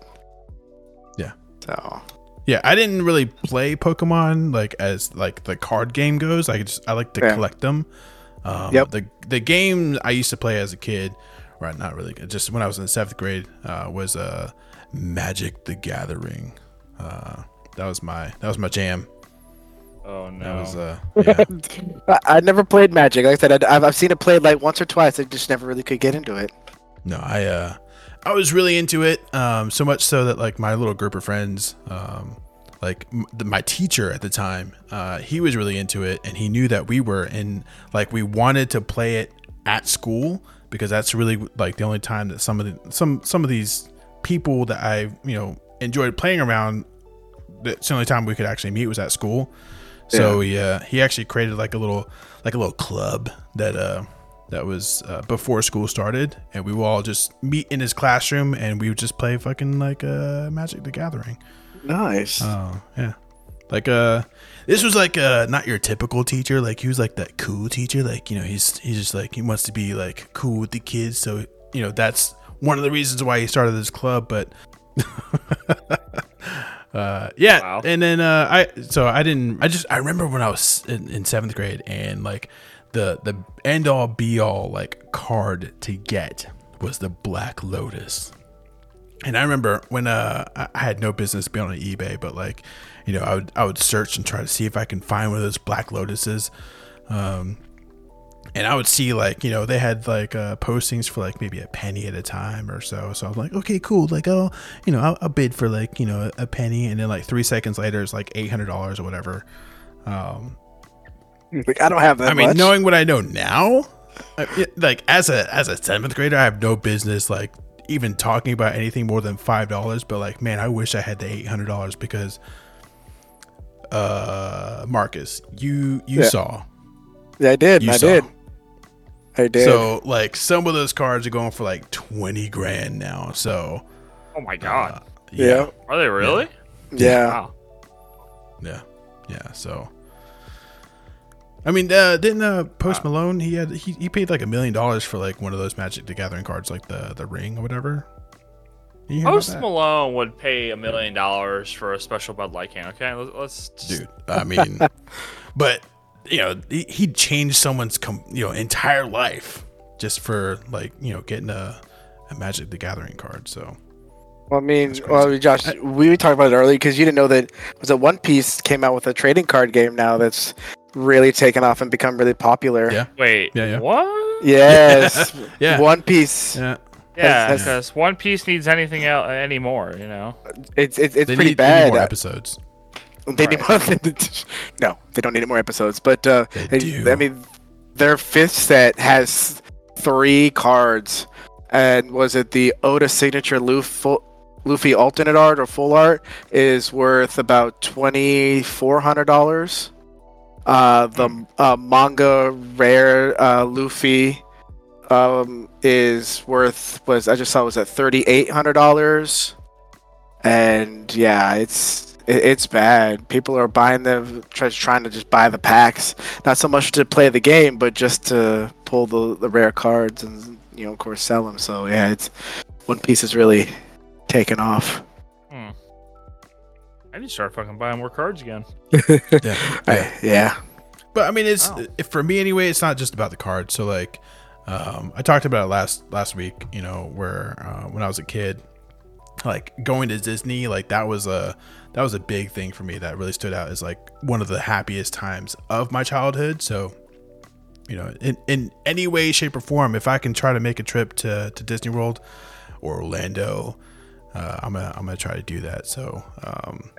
Yeah. So Yeah, I didn't really play Pokemon like as like the card game goes. I just I like to Yeah. collect them. Um, Yep. The the game I used to play as a kid, right? Not really. good, Just when I was in seventh grade, uh, was uh, Magic the Gathering. Uh, that was my that was my jam. Oh That no. was uh, yeah. I, I never played Magic. Like I said, I, I've I've seen it played like once or twice. I just never really could get into it. No, I uh I was really into it. Um so much so that like my little group of friends um like m- my teacher at the time, uh he was really into it and he knew that we were and like we wanted to play it at school because that's really like the only time that some of the some some of these people that I, you know, enjoyed playing around that's the only time we could actually meet was at school. So he uh, he actually created like a little like a little club that uh that was uh, before school started, and we would all just meet in his classroom, and we would just play fucking like uh, Magic the Gathering. Nice. Oh yeah, like uh, this was like uh not your typical teacher. Like he was like that cool teacher. Like you know he's he's just like he wants to be like cool with the kids. So you know that's one of the reasons why he started this club. But uh, yeah, Wow. and then uh, I so I didn't. I just I remember when I was in, in seventh grade and like the the end all be all like card to get was the Black Lotus. And I remember when uh, I I had no business being on eBay, but like, you know, I would I would search and try to see if I can find one of those Black Lotuses. Um, and I would see like you know they had like uh, postings for like maybe a penny at a time or so. So I was like, okay, cool. Like oh, you know, I'll, I'll bid for like you know a penny, and then like three seconds later, it's like eight hundred dollars or whatever. Um, Like, I don't have that I mean, much. knowing what I know now, like as a as a seventh grader, I have no business like even talking about anything more than five dollars. But like, man, I wish I had the eight hundred dollars because, uh, Marcus, you you Yeah. saw Yeah, I did. You I saw. did. I did. So like some of those cards are going for like twenty grand now. So Oh my god. uh, yeah. yeah, Are they really? Yeah. Wow. yeah, yeah. So I mean, uh, didn't uh, Post Malone he had he, he paid like a million dollars for like one of those Magic the Gathering cards, like the the ring or whatever. You hear Post? Malone would pay a million dollars for a special Bud Light can. Okay, Let's- let's just, dude. I mean, but you know, he, he changed someone's com- you know entire life just for like you know getting a, a Magic the Gathering card. So Well, I mean, That's well, crazy. Josh, we talked about it earlier because you didn't know that was it One Piece came out with a trading card game now that's really taken off and become really popular. Yeah. Wait. Yeah, yeah. What? Yes. Yeah. One Piece. yeah, Yeah, because One Piece needs anything else anymore. You know. It's it's, it's they pretty need, they need bad. more episodes. They need more. no, they don't need more episodes. But uh, They they- do. I mean, their fifth set has three cards, and was it the Oda signature Luffy, Luffy alternate art or full art is worth about twenty four hundred dollars. Uh, the uh, manga rare uh, Luffy um, is worth was I just saw it was at thirty eight hundred dollars, and yeah, it's it, it's bad. People are buying them, try, trying to just buy the packs, not so much to play the game, but just to pull the the rare cards and you know, of course, sell them. So yeah, it's One Piece is really taken off. Hmm. I need to start fucking buying more cards again. Yeah, I- yeah. But I mean, it's Oh. if for me anyway. It's not just about the cards. So like, um, I talked about it last last week. You know, where uh, when I was a kid, like going to Disney, like that was a that was a big thing for me. That really stood out as like one of the happiest times of my childhood. So, you know, in in any way, shape, or form, if I can try to make a trip to to Disney World or Orlando, uh, I'm gonna I'm gonna try to do that. So, um,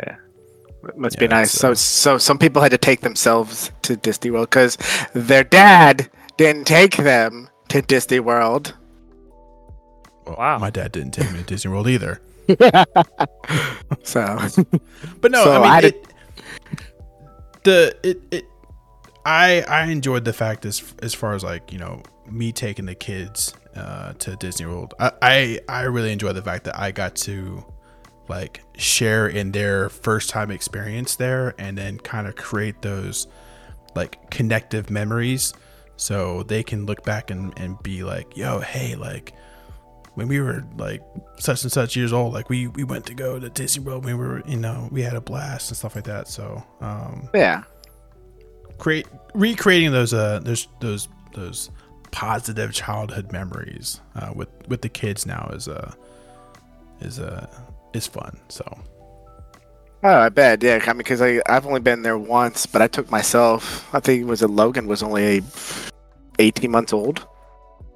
It must Yeah, be nice. So, uh, so some people had to take themselves to Disney World because their dad didn't take them to Disney World. well, Wow. my dad didn't take me to Disney World either. So, But no, So I mean, I did- it, the it it I I enjoyed the fact as as far as like you know me taking the kids uh, to Disney World. I, I I really enjoyed the fact that I got to like share in their first time experience there, and then kind of create those like connective memories, so they can look back and and be like, yo, hey, like when we were like such and such years old, like we we went to go to Disney World. We were you know we had a blast and stuff like that. So um, yeah. create recreating those uh those those those positive childhood memories uh, with with the kids now is uh is uh is fun. So Oh, I bet. Yeah, I mean, because I I've only been there once, but I took myself. I think it was it Logan was only eighteen months old,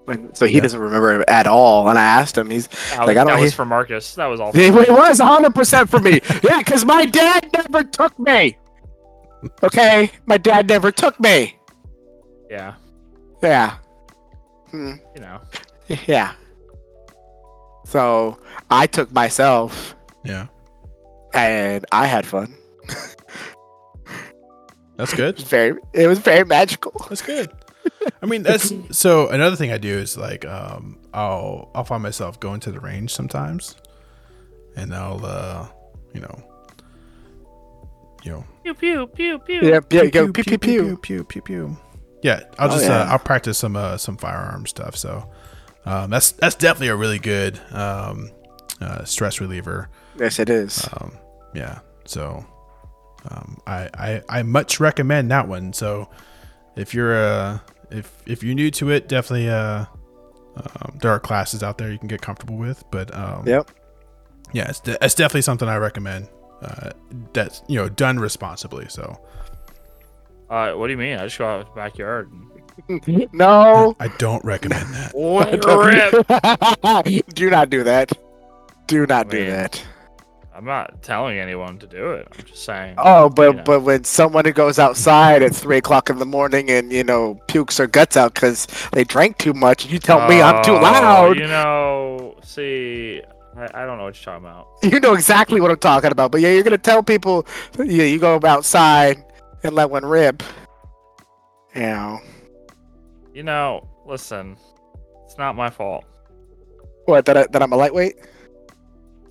when, so he Yeah. doesn't remember it at all. And I asked him, he's That, Like, was, I don't that was hear- for Marcus. That was all. it was hundred percent for me. yeah, because my dad never took me. Okay, my dad never took me. Yeah. Yeah. Hmm. You know. Yeah. So I took myself, yeah, and I had fun. that's good. very, it was very magical. That's good. I mean, that's so. Another thing I do is like, um, I'll I'll find myself going to the range sometimes, and I'll, uh, you know, you know, Pew pew pew pew. Yeah, yeah, go pew pew pew. pew pew pew. Yeah, I'll Oh, just uh. I'll practice some uh, some firearm stuff. So um, that's that's definitely a really good um, uh, stress reliever. Yes, it is. Um, yeah. So um, I, I I much recommend that one. So if you're uh if if you're new to it, definitely uh um, there are classes out there you can get comfortable with. But um, Yep. yeah, it's, de- it's definitely something I recommend. Uh, that's you know done responsibly. So Uh, what do you mean? I just go out in the backyard. No. I don't recommend that. Rip. do not do that. Do not do that. I'm not telling anyone to do it. I'm just saying. Oh, but you know. but when someone who goes outside at three o'clock in the morning and you know pukes their guts out because they drank too much, you tell me I'm too Oh, loud. You know, see, I, I don't know what you're talking about. You know exactly what I'm talking about. But yeah, you're gonna tell people, yeah, you go outside and let one rip. You know You know, listen, it's not my fault, what? That I, that I'm a lightweight?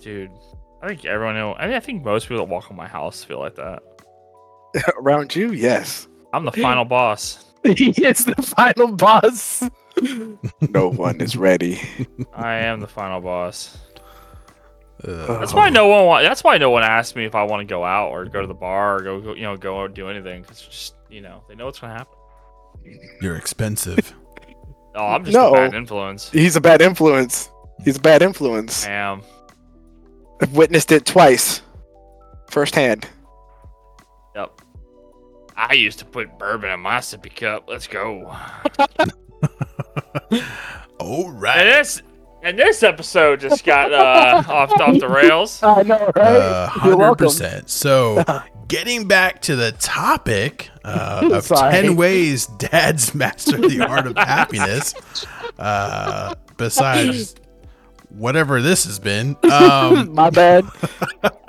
dude. I think everyone know. I mean, I think most people that walk on my house feel like that. Around you, yes. I'm the final boss. it's the final boss. no one is ready. I am the final boss. Uh, That's why no one. Want, that's why no one asked me if I want to go out or go to the bar or go, go you know, go or do anything. Cause just you know, they know what's gonna happen. you're expensive. Oh, I'm just No. a bad influence. He's a bad influence. He's a bad influence. I am. I've witnessed it twice, firsthand. Yep. I used to put bourbon in my sippy cup. Let's go. All right. And this and this episode just got uh, off off the rails. I know, right? Uh, Hundred percent. So, getting back to the topic uh, of ten ways dads master the art of happiness. Uh, besides whatever this has been, um, My bad.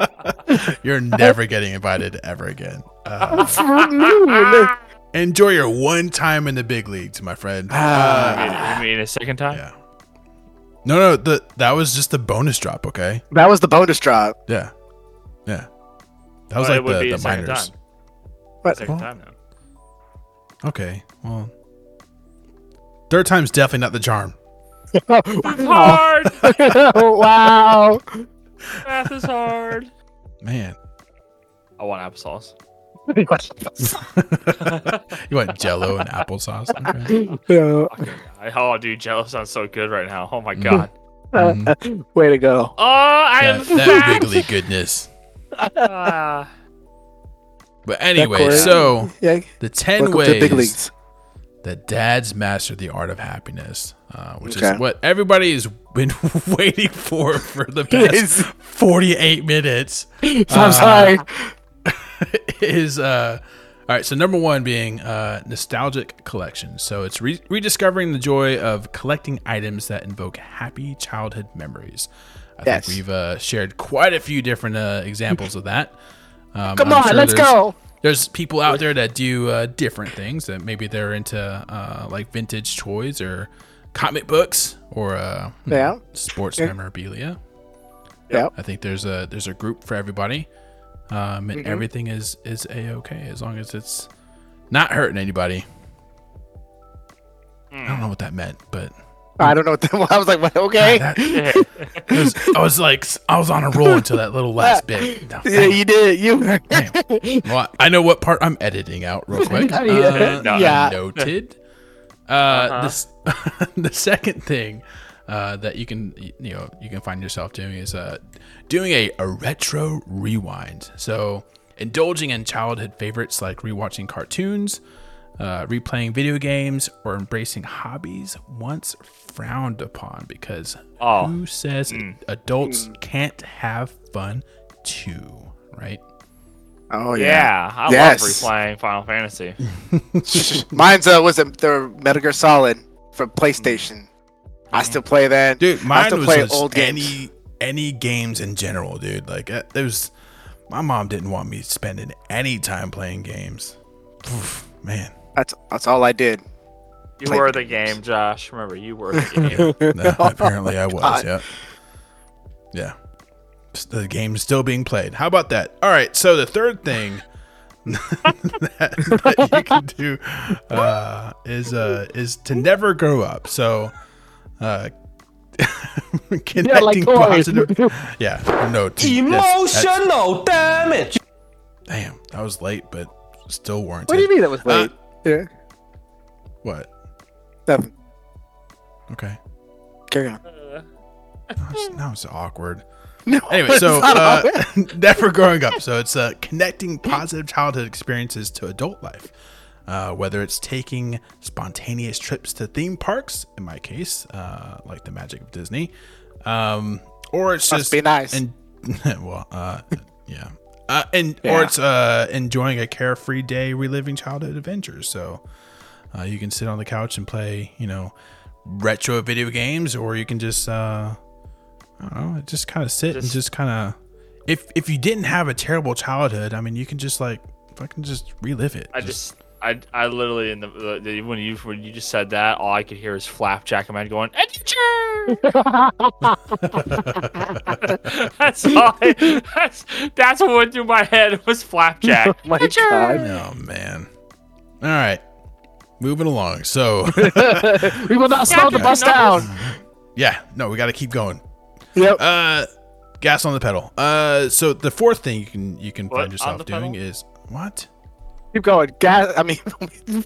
you're never getting invited ever again. Uh, enjoy your one time in the big leagues, my friend. You Uh, mean, you mean a second time? yeah. No, no, the, that was just the bonus drop. Okay. that was the bonus drop. Yeah. Yeah. That was Oh, it like would the, be the a second minors. time. What? Second Well, time now. Okay. Well, third time's definitely not the charm. Wow. Hard. wow. Math is hard. Man. I want applesauce. you want jello and applesauce? Okay. Yeah. I, oh, dude, Jello sounds so good right now. Oh my god. Mhm. Way to go. Oh, I am That, that wiggly goodness. Ah. But anyway, so Yeah. the 10 Welcome to the big ways leagues. That dads master the art of happiness, uh, which Okay. is what everybody has been waiting for for the past 48 minutes. I'm Uh, sorry. is uh all right so number one being uh nostalgic collection so it's re- rediscovering the joy of collecting items that invoke happy childhood memories i Yes. think we've uh shared quite a few different uh examples of that um, Come I'm on, sure let's go. There's people out there that do uh, different things that maybe they're into uh, like vintage toys or comic books or uh, Yeah. sports Yeah. memorabilia Yep. I think there's a there's a group for everybody, um, and Mhm. everything is is a okay as long as it's not hurting anybody. I don't know what that meant, but I don't know what that I was like, what, okay. that- was, I was like I was on a roll until that little last bit. No, yeah, you did. You. Well, I know what part I'm editing out real quick. Yeah. Uh, No. Yeah. Noted. Uh, Uh-huh. this, the second thing uh, that you can you know you can find yourself doing is uh, doing a, a retro rewind. So indulging in childhood favorites like rewatching cartoons, uh, replaying video games, or embracing hobbies once frowned upon because Oh. who says Mm. adults can't have fun too, right? Oh Yeah, I Yes. love replaying Final Fantasy. Mine's uh was it the Metal Gear Solid for PlayStation. I still play that. dude I mine still was play just old games. any any games in general dude like uh, there was my mom didn't want me spending any time playing games Oof, man That's that's all I did. You Play were the games. game, Josh. Remember, you were the game. No, apparently i was God. yeah yeah the game's still being played how about that all right so the third thing that, that you can do uh, is uh, is to never grow up so uh, connecting Corey. positive. Yeah, no. t- that's- that's- Emotional damage. Damn, that was late, but still warranted. What do you mean that was Uh, late? Yeah. What? Nothing. Okay. Carry on. Now it's, now it's awkward. No. Anyway, so uh, never growing up. So it's uh, connecting positive childhood experiences to adult life. Uh, whether it's taking spontaneous trips to theme parks, in my case, uh, like the magic of Disney, um, or it's Must just be nice. And well, uh, yeah, uh, and Yeah. or it's uh, enjoying a carefree day, reliving childhood adventures. So uh, you can sit on the couch and play, you know, retro video games, or you can just uh, I don't know, just kind of sit and Just- just kind of. If if you didn't have a terrible childhood, I mean, you can just like fucking just relive it. I just, I, I literally in the, the, the when you when you just said that, all I could hear is Flapjack and man going adventure. that's all. I, that's that's what went through my head was Flapjack. Oh my Adventure. God. Oh man. All right. Moving along. So, we will not slow the bus down. yeah, no, we got to keep going. Yep. Uh gas on the pedal. Uh so the fourth thing you can you can What? find yourself doing pedal? is what? Keep going. Gas. I mean,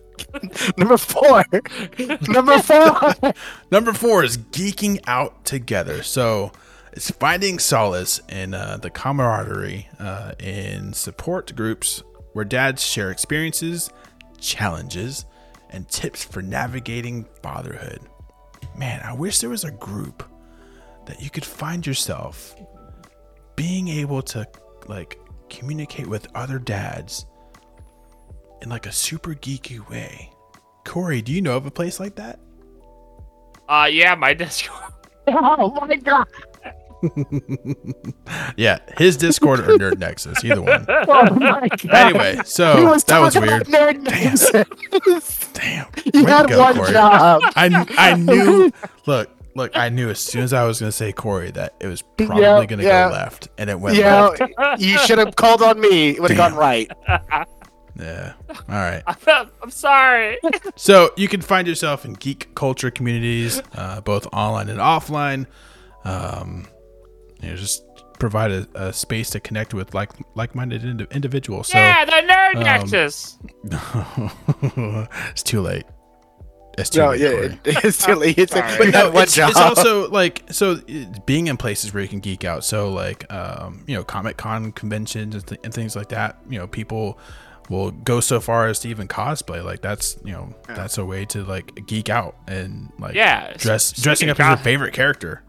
number four. number four. Number 4 is geeking out together. So, it's finding solace in uh, the camaraderie uh, in support groups where dads share experiences, challenges, and tips for navigating fatherhood. Man, I wish there was a group that you could find yourself being able to like communicate with other dads in like a super geeky way. Corey, do you know of a place like that? Uh, yeah, my Discord. oh my god. Yeah, his Discord or Nerd Nexus, either one. Oh my god. Anyway, so was that was weird. nerd names. Damn, You Way had go, one Corey. job. I I knew. Look, look, I knew as soon as I was gonna say Corey that it was probably Yeah, gonna yeah. go left, and it went Yeah, left. you should have called on me. It would have gone right. Yeah. All right. I'm sorry. So you can find yourself in geek culture communities, uh, both online and offline. Um, you know, just provide a, a space to connect with like like-minded indi- individuals. So yeah, the nerd um, nexus. it's too late. It's too No, late. yeah, Corey. it, it's silly. It's like, Sorry. But no, it's, job. it's also like so it- being in places where you can geek out. So like um, you know Comic Con conventions and, th- and things like that. You know people will go so far as to even cosplay. Like that's you know that's a way to like geek out and like Yeah, dress s- dressing up of as your favorite character.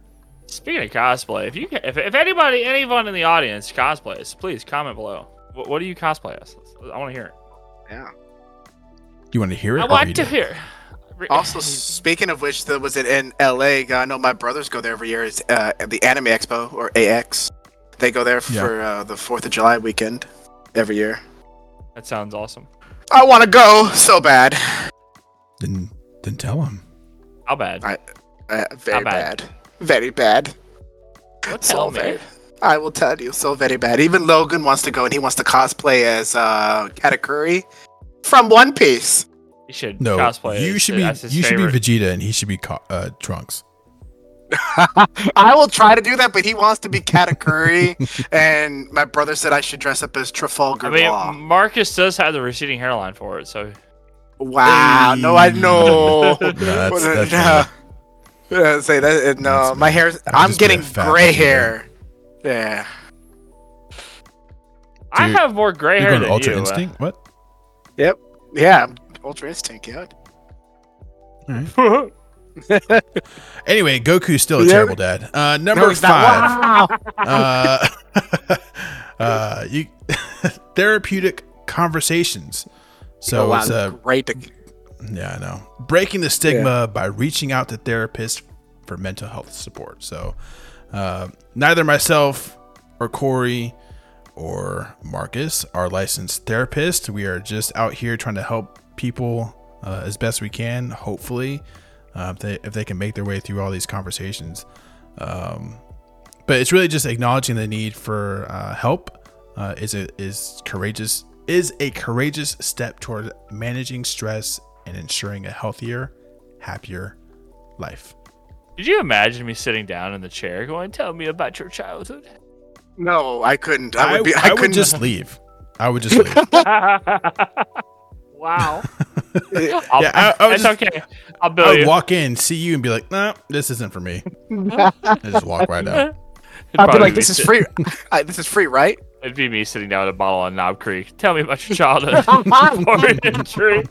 Speaking of cosplay, if you if, if anybody anyone in the audience cosplays, please comment below. What, what do you cosplay as? I want to hear it. yeah. You want to hear it? I or want read to it? hear. Also, speaking of which, there was it in LA. I know my brothers go there every year. It's uh, the Anime Expo or AX. They go there Yeah. for uh, the Fourth of July weekend every year. That sounds awesome. I want to go so bad. Then then tell him. How bad? I- Uh, very How bad? bad. Very bad. What So tell me? very. I will tell you, so very bad. Even Logan wants to go, and he wants to cosplay as uh, Katakuri from One Piece. You should No, cosplay. you should be as his you should be Vegeta and he should be co- uh, Trunks. I will try to do that, but he wants to be Katakuri, and my brother said I should dress up as Trafalgar I mean, Law. Marcus does have the receding hairline for it, so Wow, no, I know. No, that's- that's no. Yeah, say that. uh, No, That's my me. hair. I'll I'm just be a getting gray Vegeta. hair. Yeah. I have more gray You're hair going to than Ultra you. uh, Instinct? What? Yep. Yeah. Ultra Instinct. Yeah. Anyway, Goku's still a Yeah. terrible dad. Uh, number No, five. Wow. uh, uh, you therapeutic conversations. So Oh, wow, it's a great. To, yeah, I know breaking the stigma by reaching out to therapists for mental health support. So uh, neither myself or Corey or Marcus are licensed therapists. We are just out here trying to help people uh, as best we can. Hopefully, uh, if they if they can make their way through all these conversations. Um, but it's really just acknowledging the need for uh, help uh, is a, is courageous is a courageous step toward managing stress and ensuring a healthier, happier life. Could you imagine me sitting down in the chair going, "Tell me about your childhood"? No, I couldn't. I I, would be. I, I would couldn't just leave. I would just leave. wow. I'll, Yeah, I- I would it's okay. I'll I bill would you. walk in, see you, and be like, "Nah, this isn't for me." I just walk right out. It'd I'd be like, this is free. I, this is free, right? It'd be me sitting down with a bottle on Knob Creek. Tell me about your childhood. Pouring in a tree.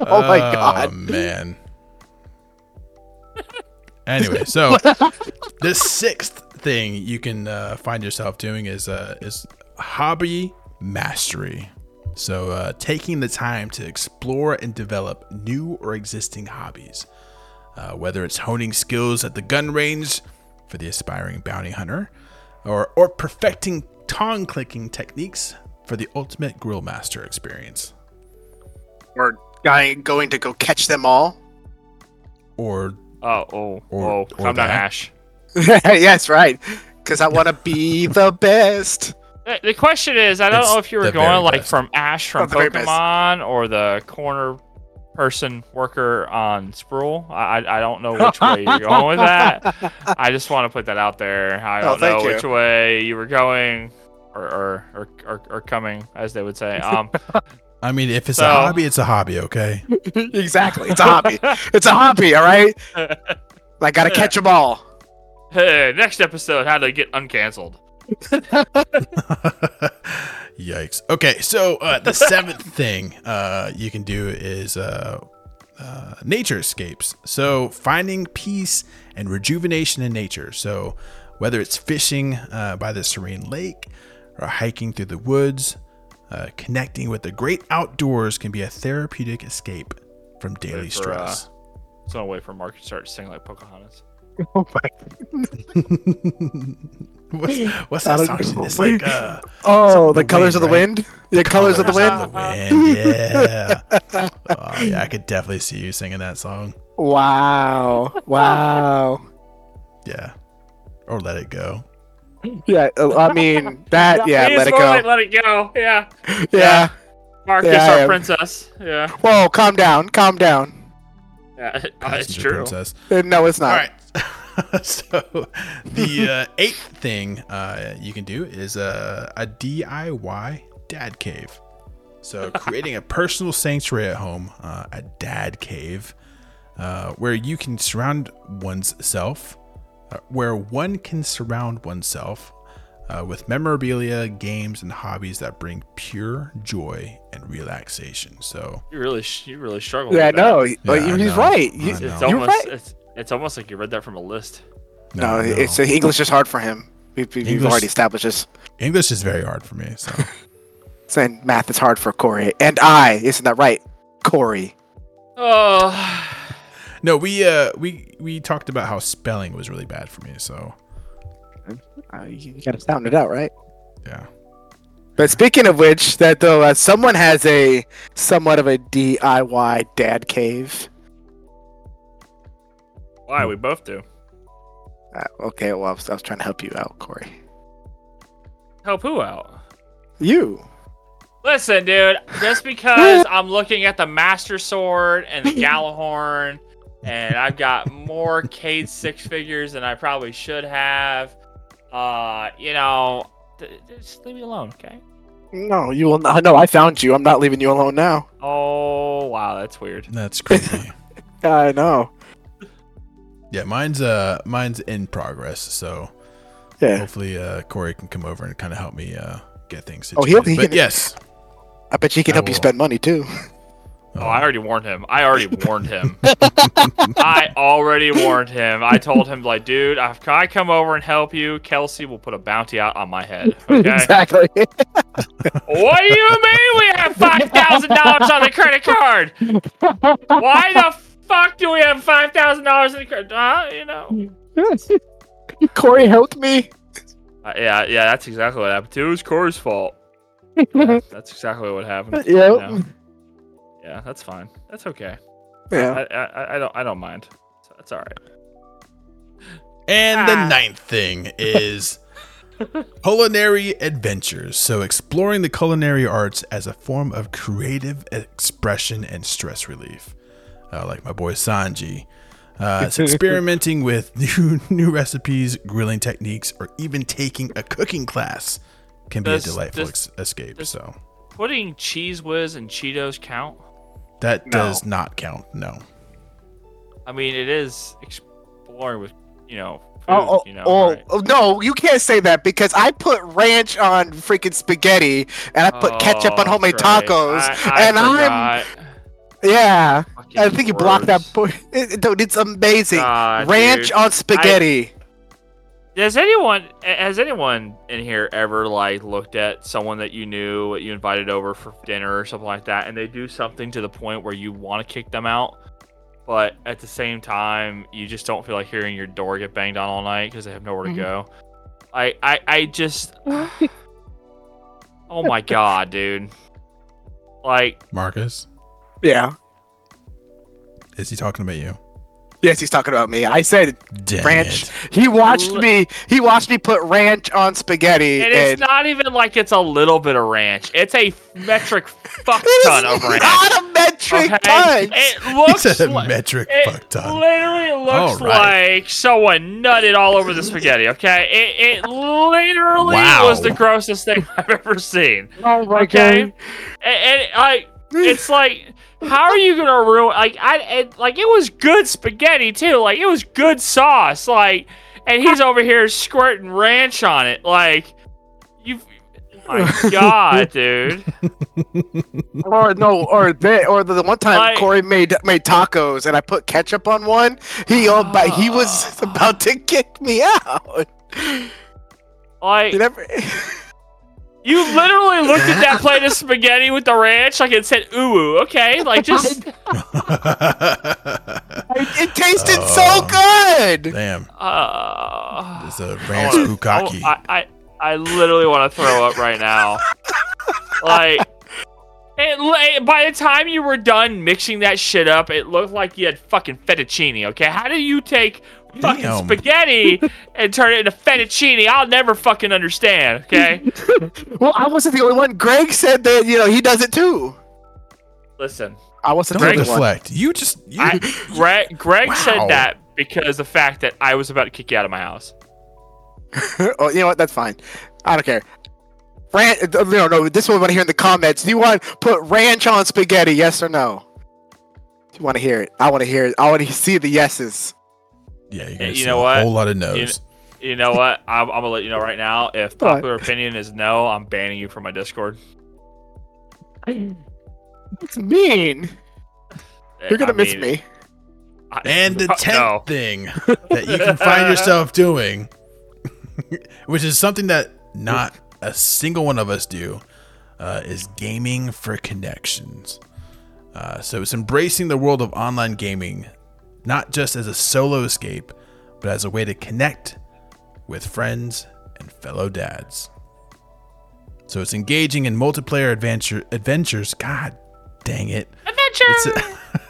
Oh my God. man. Anyway, so the sixth thing you can uh, find yourself doing is uh, is hobby mastery. So uh, taking the time to explore and develop new or existing hobbies, uh, whether it's honing skills at the gun range for the aspiring bounty hunter, or or perfecting tongue clicking techniques for the ultimate grill master experience. Or guy going to go catch them all? or Oh, oh, Or- oh. or Calm down, that. Ash. yes, right. Because I want to be the best. The the question is, I don't It's know if you were going like best. from Ash from Not best. Pokemon or the corner person worker on Sproul. I I I don't know which way you're going with that. I just want to put that out there. I Oh, don't know thank you. which way you were going or or, or, or, or coming, as they would say. Um, I mean, if it's So- a hobby, it's a hobby, okay? exactly. It's a hobby. It's a hobby, all right? I got to catch them all. hey, next episode, how to get uncanceled. Yikes. Okay, so uh, the seventh thing uh, you can do is uh, uh, nature escapes. So finding peace and rejuvenation in nature. So whether it's fishing uh, by the serene lake or hiking through the woods, uh, connecting with the great outdoors can be a therapeutic escape from daily for, stress. So I'll wait for Mark to start singing like Pocahontas. Oh my. what's, what's that song? know. It's like uh, Oh, the the colors wind, of the right? wind? The colors of the Colors wind? the Wind, Yeah. oh, yeah, I could definitely see you singing that song. Wow. Wow. Yeah. Or let it go. Yeah, uh, I mean, that, yeah, He let it go. like let it go. Yeah. Yeah. Marcus, Yeah, our princess. Yeah. Whoa, calm down. Calm down. Yeah, uh, it's true. Princess. Uh, No, it's not. right. so the uh, eighth thing uh, you can do is uh, a DIY dad cave. So creating a personal sanctuary at home, uh, a dad cave, uh, where you can surround oneself, uh, where one can surround oneself uh, with memorabilia, games, and hobbies that bring pure joy and relaxation. So You really, sh- you really struggle. Yeah, with that. no, Yeah, but I he's know. right. You, know. It's you're almost, right. it's, it's almost like you read that from a list. No, it's English is hard for him. We, we, we've English- already established this. English is very hard for me. So Saying math is hard for Corey and I. Isn't that right, Corey? Oh, no, we uh we we talked about how spelling was really bad for me. So Uh, you got to sound it out, right? yeah. But speaking of which, that though, uh, someone has a somewhat of a DIY dad cave. why we both do. Uh, okay, well, I was, I was trying to help you out, Corey. Help who out? You. Listen, dude. Just because I'm looking at the Master Sword and the Gjallarhorn, and I've got more Cayde six figures than I probably should have. Uh, you know, th- th- just leave me alone, okay? No, you will not. No, I found you. I'm not leaving you alone now. Oh, wow, that's weird. That's crazy. I know. yeah, mine's uh mine's in progress. So Yeah. hopefully uh Corey can come over and kind of help me uh get things Oh, he'll- he but can- yes. I bet you can I help you spend money too. Oh, I already warned him. I already warned him. I already warned him. I told him, like, dude, if I come over and help you, Kelsey will put a bounty out on my head. Okay? exactly. what do you mean we have five thousand dollars on the credit card? Why the fuck do we have five thousand dollars in the credit? Uh, you know. Corey helped me. Uh, yeah, yeah, that's exactly what happened. Too. It was Corey's fault. Yeah, that's exactly what happened. Yep. Yeah. Yeah, that's fine. That's okay. Yeah. I, I, I don't, I don't mind. So That's all right. And the Ah. ninth thing is culinary adventures. So exploring the culinary arts as a form of creative expression and stress relief. Uh, like my boy Sanji. Uh, it's experimenting with new new recipes, grilling techniques, or even taking a cooking class can be Does- a delightful does- ex- escape. does- so Putting Cheez Whiz and Cheetos count? That No. does not count. No. I mean, it is exploring with, you know, food, Oh, oh, you know. oh, right? oh, no, you can't say that because I put ranch on freaking spaghetti and I put ketchup on Oh, homemade Christ. tacos. I, I and I'm, yeah, Fucking I think you blocked that gross. point. It- Dude, it's amazing. God, ranch dude. on spaghetti. Has anyone has anyone in here ever like looked at someone that you knew that you invited over for dinner or something like that, and they do something to the point where you want to kick them out, but at the same time you just don't feel like hearing your door get banged on all night because they have nowhere to Mhm. go. I I I just oh my god, dude! Like Marcus, yeah. is he talking about you? Yes, he's talking about me. I said Damn ranch. it. He watched L- me. He watched me put ranch on spaghetti. and it's not even like it's a little bit of ranch; it's a metric fuck It ton is of ranch. not a metric okay? ton. It He looks said like, metric It fuck ton. literally looks All right. like someone nutted all over the spaghetti. Okay, it, it literally Wow. was the grossest thing I've ever seen. Oh my Okay, and, and I, it's like, how are you gonna ruin? Like I, it, like it was good spaghetti too. Like it was good sauce. Like, and he's over here squirting ranch on it. Like, you, my god, dude. or no, or they, or the, the one time Like- Corey made made tacos and I put ketchup on one. He all, but he was about to kick me out. Like, You literally looked at that plate of spaghetti with the ranch like it said ooh, okay? Like just It tasted Oh. so good. Damn. uh It's a ranch wanna- bukkake. I, I I literally want to throw up right now. Like it, it- by the time you were done mixing that shit up, it looked like you had fucking fettuccine, okay? How do you take fucking Damn. spaghetti and turn it into fettuccine? I'll never fucking understand, okay? Well, I wasn't the only one. Greg said that you know he does it too. Listen, I wasn't Don't the only one. deflect. You just you, I, Greg, Greg Wow. said that because the fact that I was about to kick you out of my house. oh, you know what? That's fine. I don't care. Ran- uh, no, no. This one I want to hear in the comments. Do you want to put ranch on spaghetti? Yes or no? Do you want to hear it? I want to hear it. I want to see the yeses. Yeah, you're gonna you see know a what? whole lot of no's. You know what? I'm, I'm gonna let you know right now. If What? popular opinion is no, I'm banning you from my Discord. It's mean. You're gonna I miss mean, me. I- And the tenth no. thing that you can find yourself doing, which is something that not a single one of us do, uh, is gaming for connections. Uh, so it's embracing the world of online gaming, not just as a solo escape, but as a way to connect with friends and fellow dads. So it's engaging in multiplayer adventure adventures. God dang it. It's,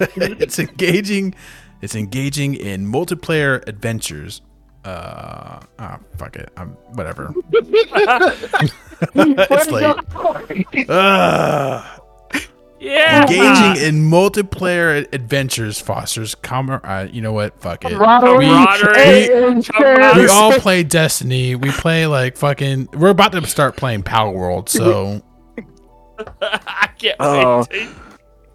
it's engaging it's engaging in multiplayer adventures. Uh ah fuck it. I'm whatever. it's like uh, Yeah. engaging in multiplayer adventures fosters com- uh, you know what? Fuck it. Camaraderie. Camaraderie. We all play Destiny. We play like fucking we're about to start playing Palworld, so I can't Oh. wait. to-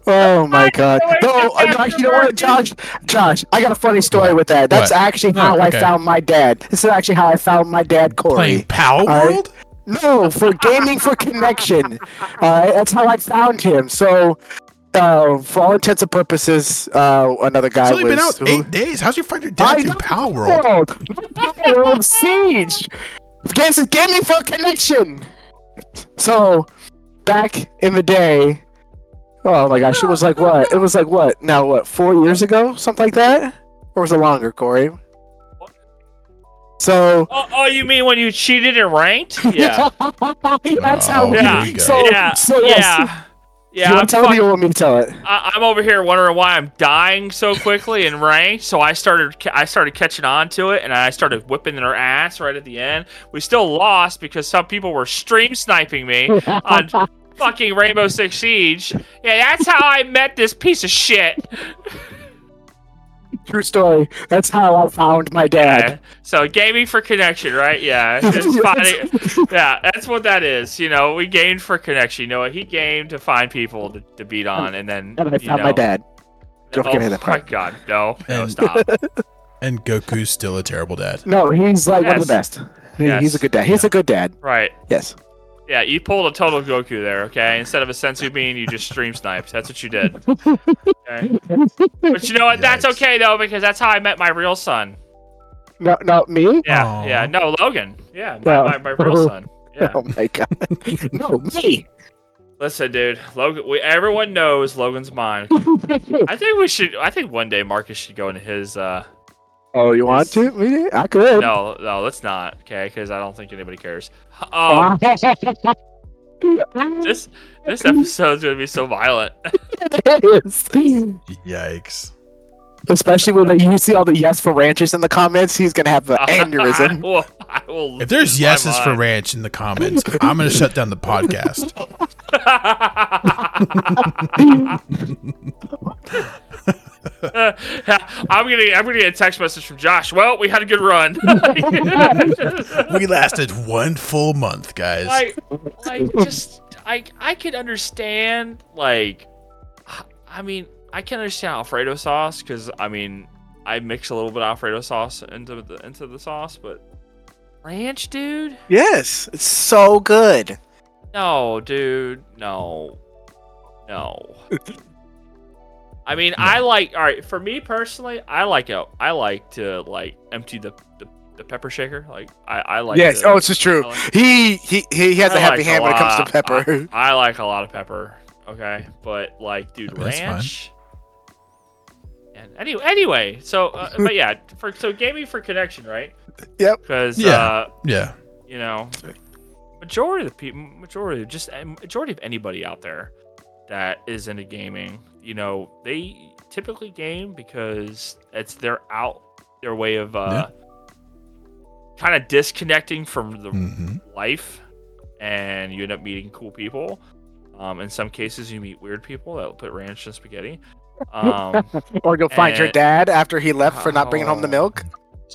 Oh my god. know No, gets you know what, Josh? Josh, I got a funny story with that. That's What? actually No, how I found my dad. This is actually how I found my dad, Corey. playing Power Alright. World? No, for gaming for connection. Alright, that's how I found him. So, uh, for all intents and purposes, uh, another guy It's only was been out who- eight days. How's your find your dad I through know. Power World? Power World Siege. Games gaming for connection. So, back in the day, oh my gosh, it was like what? It was like what? Now what? Four years ago, something like that, or was it longer, Corey? So Oh, oh, you mean when you cheated and ranked? Yeah. that's how. Oh, Yeah. we go. So, yeah. so yes. yeah. Do Yeah. you I'm, want to tell me or you want me to tell it? I, I'm over here wondering why I'm dying so quickly in ranked. So I started, I started catching on to it, and I started whipping their ass right at the end. We still lost because some people were stream sniping me on fucking Rainbow Six Siege. Yeah, that's how I met this piece of shit. True story. That's how I found my dad. Yeah. So gaming for connection, right? Yeah. Just finding, yeah, that's what that is. You know, we gamed for connection. You know, what? he gamed to find people to, to beat on, and then And I you found know, my dad. Don't oh forget that part. my god, no, no, And- stop. And Goku's still a terrible dad. No, he's like one of the best. He- Yes. He's a good dad. He's a good dad. Right. Yes. Yeah, you pulled a total Goku there, okay? Instead of a Senzu bean, you just stream sniped. That's what you did. Okay? But you know what? That's Yikes. okay though, because that's how I met my real son. No, no, me. Yeah, Aw. yeah. No, Logan. Yeah, No. my, my, my real son. Yeah. Oh my god. no, me. Listen, dude. Logan. We, everyone knows Logan's mine. I think we should. I think one day Marcus should go into his. uh oh, you want to? Me? I could. No, no, let's not. Okay, because I don't think anybody cares. Um, this this episode's gonna be so violent. It is. Yikes. Especially when you see all the yes for ranchers in the comments, he's gonna have an I aneurysm. will, I will If there's lose my yeses for ranch in the comments, I'm gonna shut down the podcast. I'm gonna I'm gonna get a text message from Josh. Well, we had a good run. We lasted one full month, guys. like, like just I I can understand like, I mean I can understand Alfredo sauce because I mean I mix a little bit of Alfredo sauce into the into the sauce, but ranch, dude. Yes, it's so good. No, dude. No. No. I mean, I like. All right, for me personally, I like it. I like to like empty the the, the pepper shaker. Like I, I like. yes. to- Oh, this is true. Like- He he he has I a happy like hand when it comes to pepper. I, I like a lot of pepper. Okay, but like, dude, That's fine. ranch. And anyway, anyway, so uh, but yeah, for so gaming for connection, right? Yep. Because Yeah. uh, yeah. you know, majority of the people, majority, of just majority of anybody out there that is into gaming, you know, they typically game because it's their out their way of uh, kind of disconnecting from the hmm life, and you end up meeting cool people. Um, in some cases, you meet weird people that will put ranch in spaghetti. Um, Or you'll find your dad after he left for not bringing home the Oh. milk.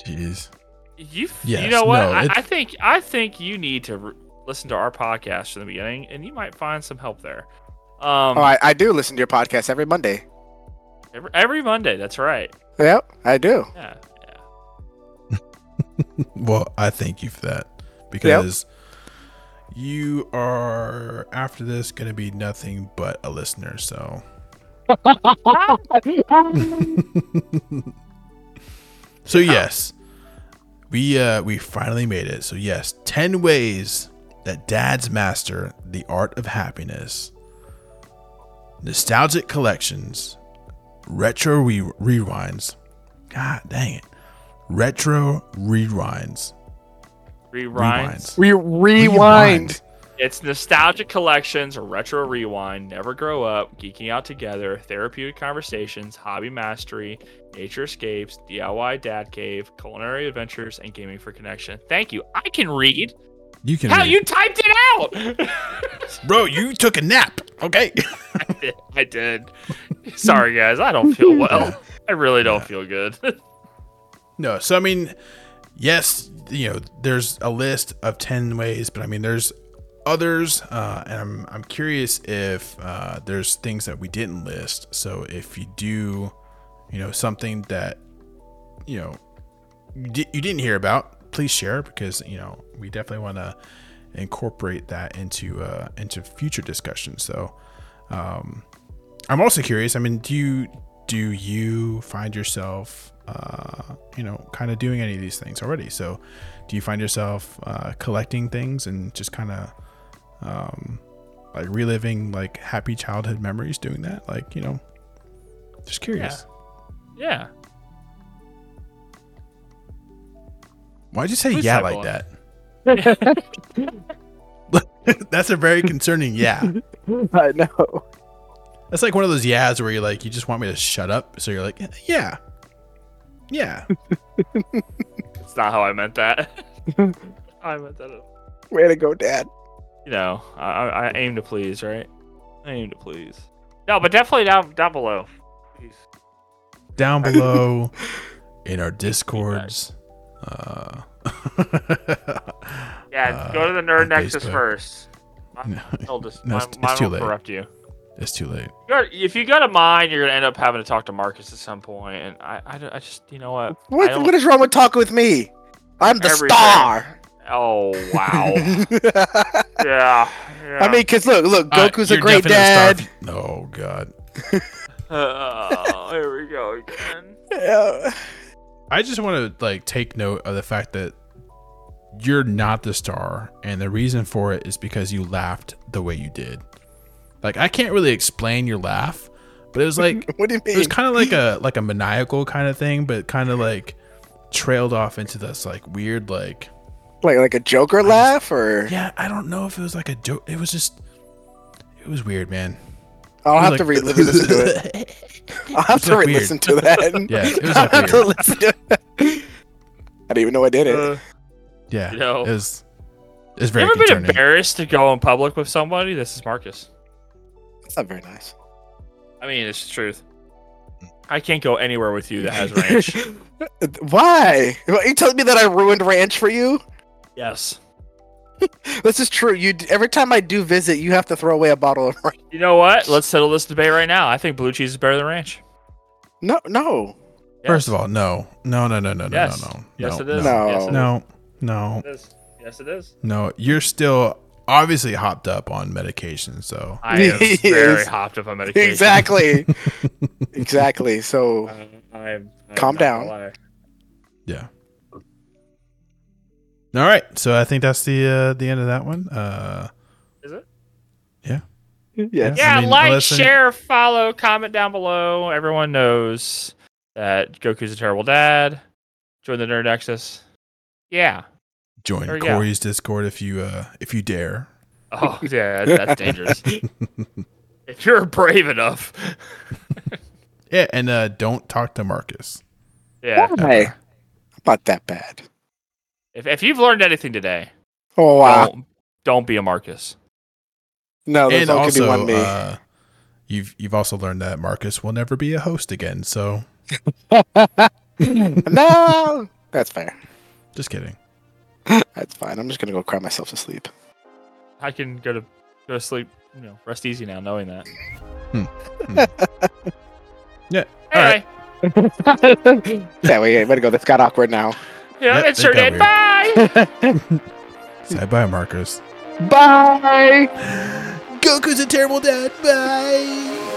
Jeez. You, Yes, you know what? no, I, I think I think you need to re- listen to our podcast from the beginning, and you might find some help there. Um, Oh, I, I do listen to your podcast every Monday. every, every Monday. That's right. Yep, I do. Yeah, yeah. Well, I thank you for that because you are after this going to be nothing but a listener. So So yes, we uh we finally made it. So yes, 10 ways that dads master the art of happiness. Nostalgic collections, retro re- rewinds. God dang it. Retro rewinds. Rewinds. We rewind. It's nostalgic collections, retro rewind, never grow up, geeking out together, therapeutic conversations, hobby mastery, nature escapes, DIY dad cave, culinary adventures, and gaming for connection. Thank you. I can read. You can How read. you typed it out? Bro, you took a nap. Okay. I did. I did. Sorry, guys. I don't feel well. I really don't feel good. No, so I mean, yes, you know, there's a list of ten ways, but I mean, there's others, uh, and I'm I'm curious if uh, there's things that we didn't list. So if you do, you know, something that you know you, di- you didn't hear about, please share because you know we definitely want to incorporate that into uh, into future discussions. So um, I'm also curious. I mean, do you do you find yourself, uh, you know, kind of doing any of these things already? So, do you find yourself uh, collecting things and just kind of um, like reliving like happy childhood memories doing that? Like, you know, just curious. yeah. yeah. Why'd you say yeah like that? That's a very concerning yeah. I know. That's like one of those yeahs where you're like, you just want me to shut up. So you're like, yeah, yeah. It's not how I meant that. I meant that. Way to go, Dad. You know, I, I I aim to please, right? I aim to please. No, but definitely down down below. Please. down below in our discords. Uh, Yeah, Uh, go to the Nerd on Nexus Facebook. first. No, just, no, mine, it's, mine it's too late. corrupt you. It's too late. You got- If you go to mine, you're gonna end up having to talk to Marcus at some point, and I, I, I just, you know what? What, what is wrong with talking with me? I'm the Everything. star. Oh wow. yeah, yeah. I mean, cause look, look, Uh, Goku's a great definitely a dad. oh god. Oh, here we go again. Yeah. I just want to like take note of the fact that you're not the star, and the reason for it is because you laughed the way you did. Like I can't really explain your laugh, but it was like What do you it was kind of like a like a maniacal kind of thing, but kind of like trailed off into this like weird like Like like a Joker laugh, or yeah. I don't know if it was like a joke. It was just it was weird, man. I'll have to like- to it. I'll have to re-listen to that. Yeah, it was I'll have to listen to that. I didn't even know I did it. Uh, Yeah, You know. it was. It was you very ever been embarrassed to go in public with somebody? This is Marcus. It's not very nice. I mean, it's the truth. I can't go anywhere with you that has ranch. Why? Are you telling me that I ruined ranch for you? yes. This is true. You every time I do visit, you have to throw away a bottle of ranch. You know what? Let's settle this debate right now. I think blue cheese is better than ranch. No, no, First of all, no, no, no, no, no, no, Yes. no, no, Yes, it is. No. Yes, it no, no, is. It is. Yes, it is. no. You're still obviously hopped up on medication, so I am He very hopped up on medication. exactly, exactly. So Uh, I am, I am Calm down. yeah. All right, so I think that's the uh, the end of that one. Uh, Is it? yeah, Yeah, I mean, like, unless any- share, follow, comment down below. Everyone knows that Goku's a terrible dad. Join the Nerd Nexus. Yeah. join There we go. Corey's Discord if you uh, if you dare. Oh, yeah, that's dangerous. if you're brave enough. Yeah, and uh, don't talk to Marcus. Yeah. Why? Not that bad. If, if you've learned anything today, Oh wow. don't, don't be a Marcus. No, there's and only could be also, one me. uh, you've you've also learned that Marcus will never be a host again. So no, that's fair. just kidding. That's fine. I'm just gonna go cry myself to sleep. I can go to go to sleep, you know, rest easy now knowing that. Yeah. All right. Anyway, yeah, wait, way to go. That's got awkward now. Yeah, Yep, it sure did. got Bye. Say bye, Marcus. Bye. Goku's a terrible dad. Bye.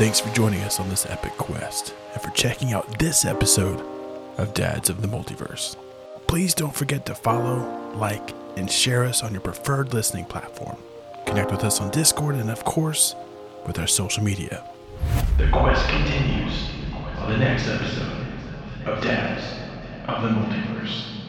Thanks for joining us on this epic quest and for checking out this episode of Dads of the Multiverse. Please don't forget to follow, like, and share us on your preferred listening platform. Connect with us on Discord and, of course, with our social media. The quest continues on the next episode of Dads of the Multiverse.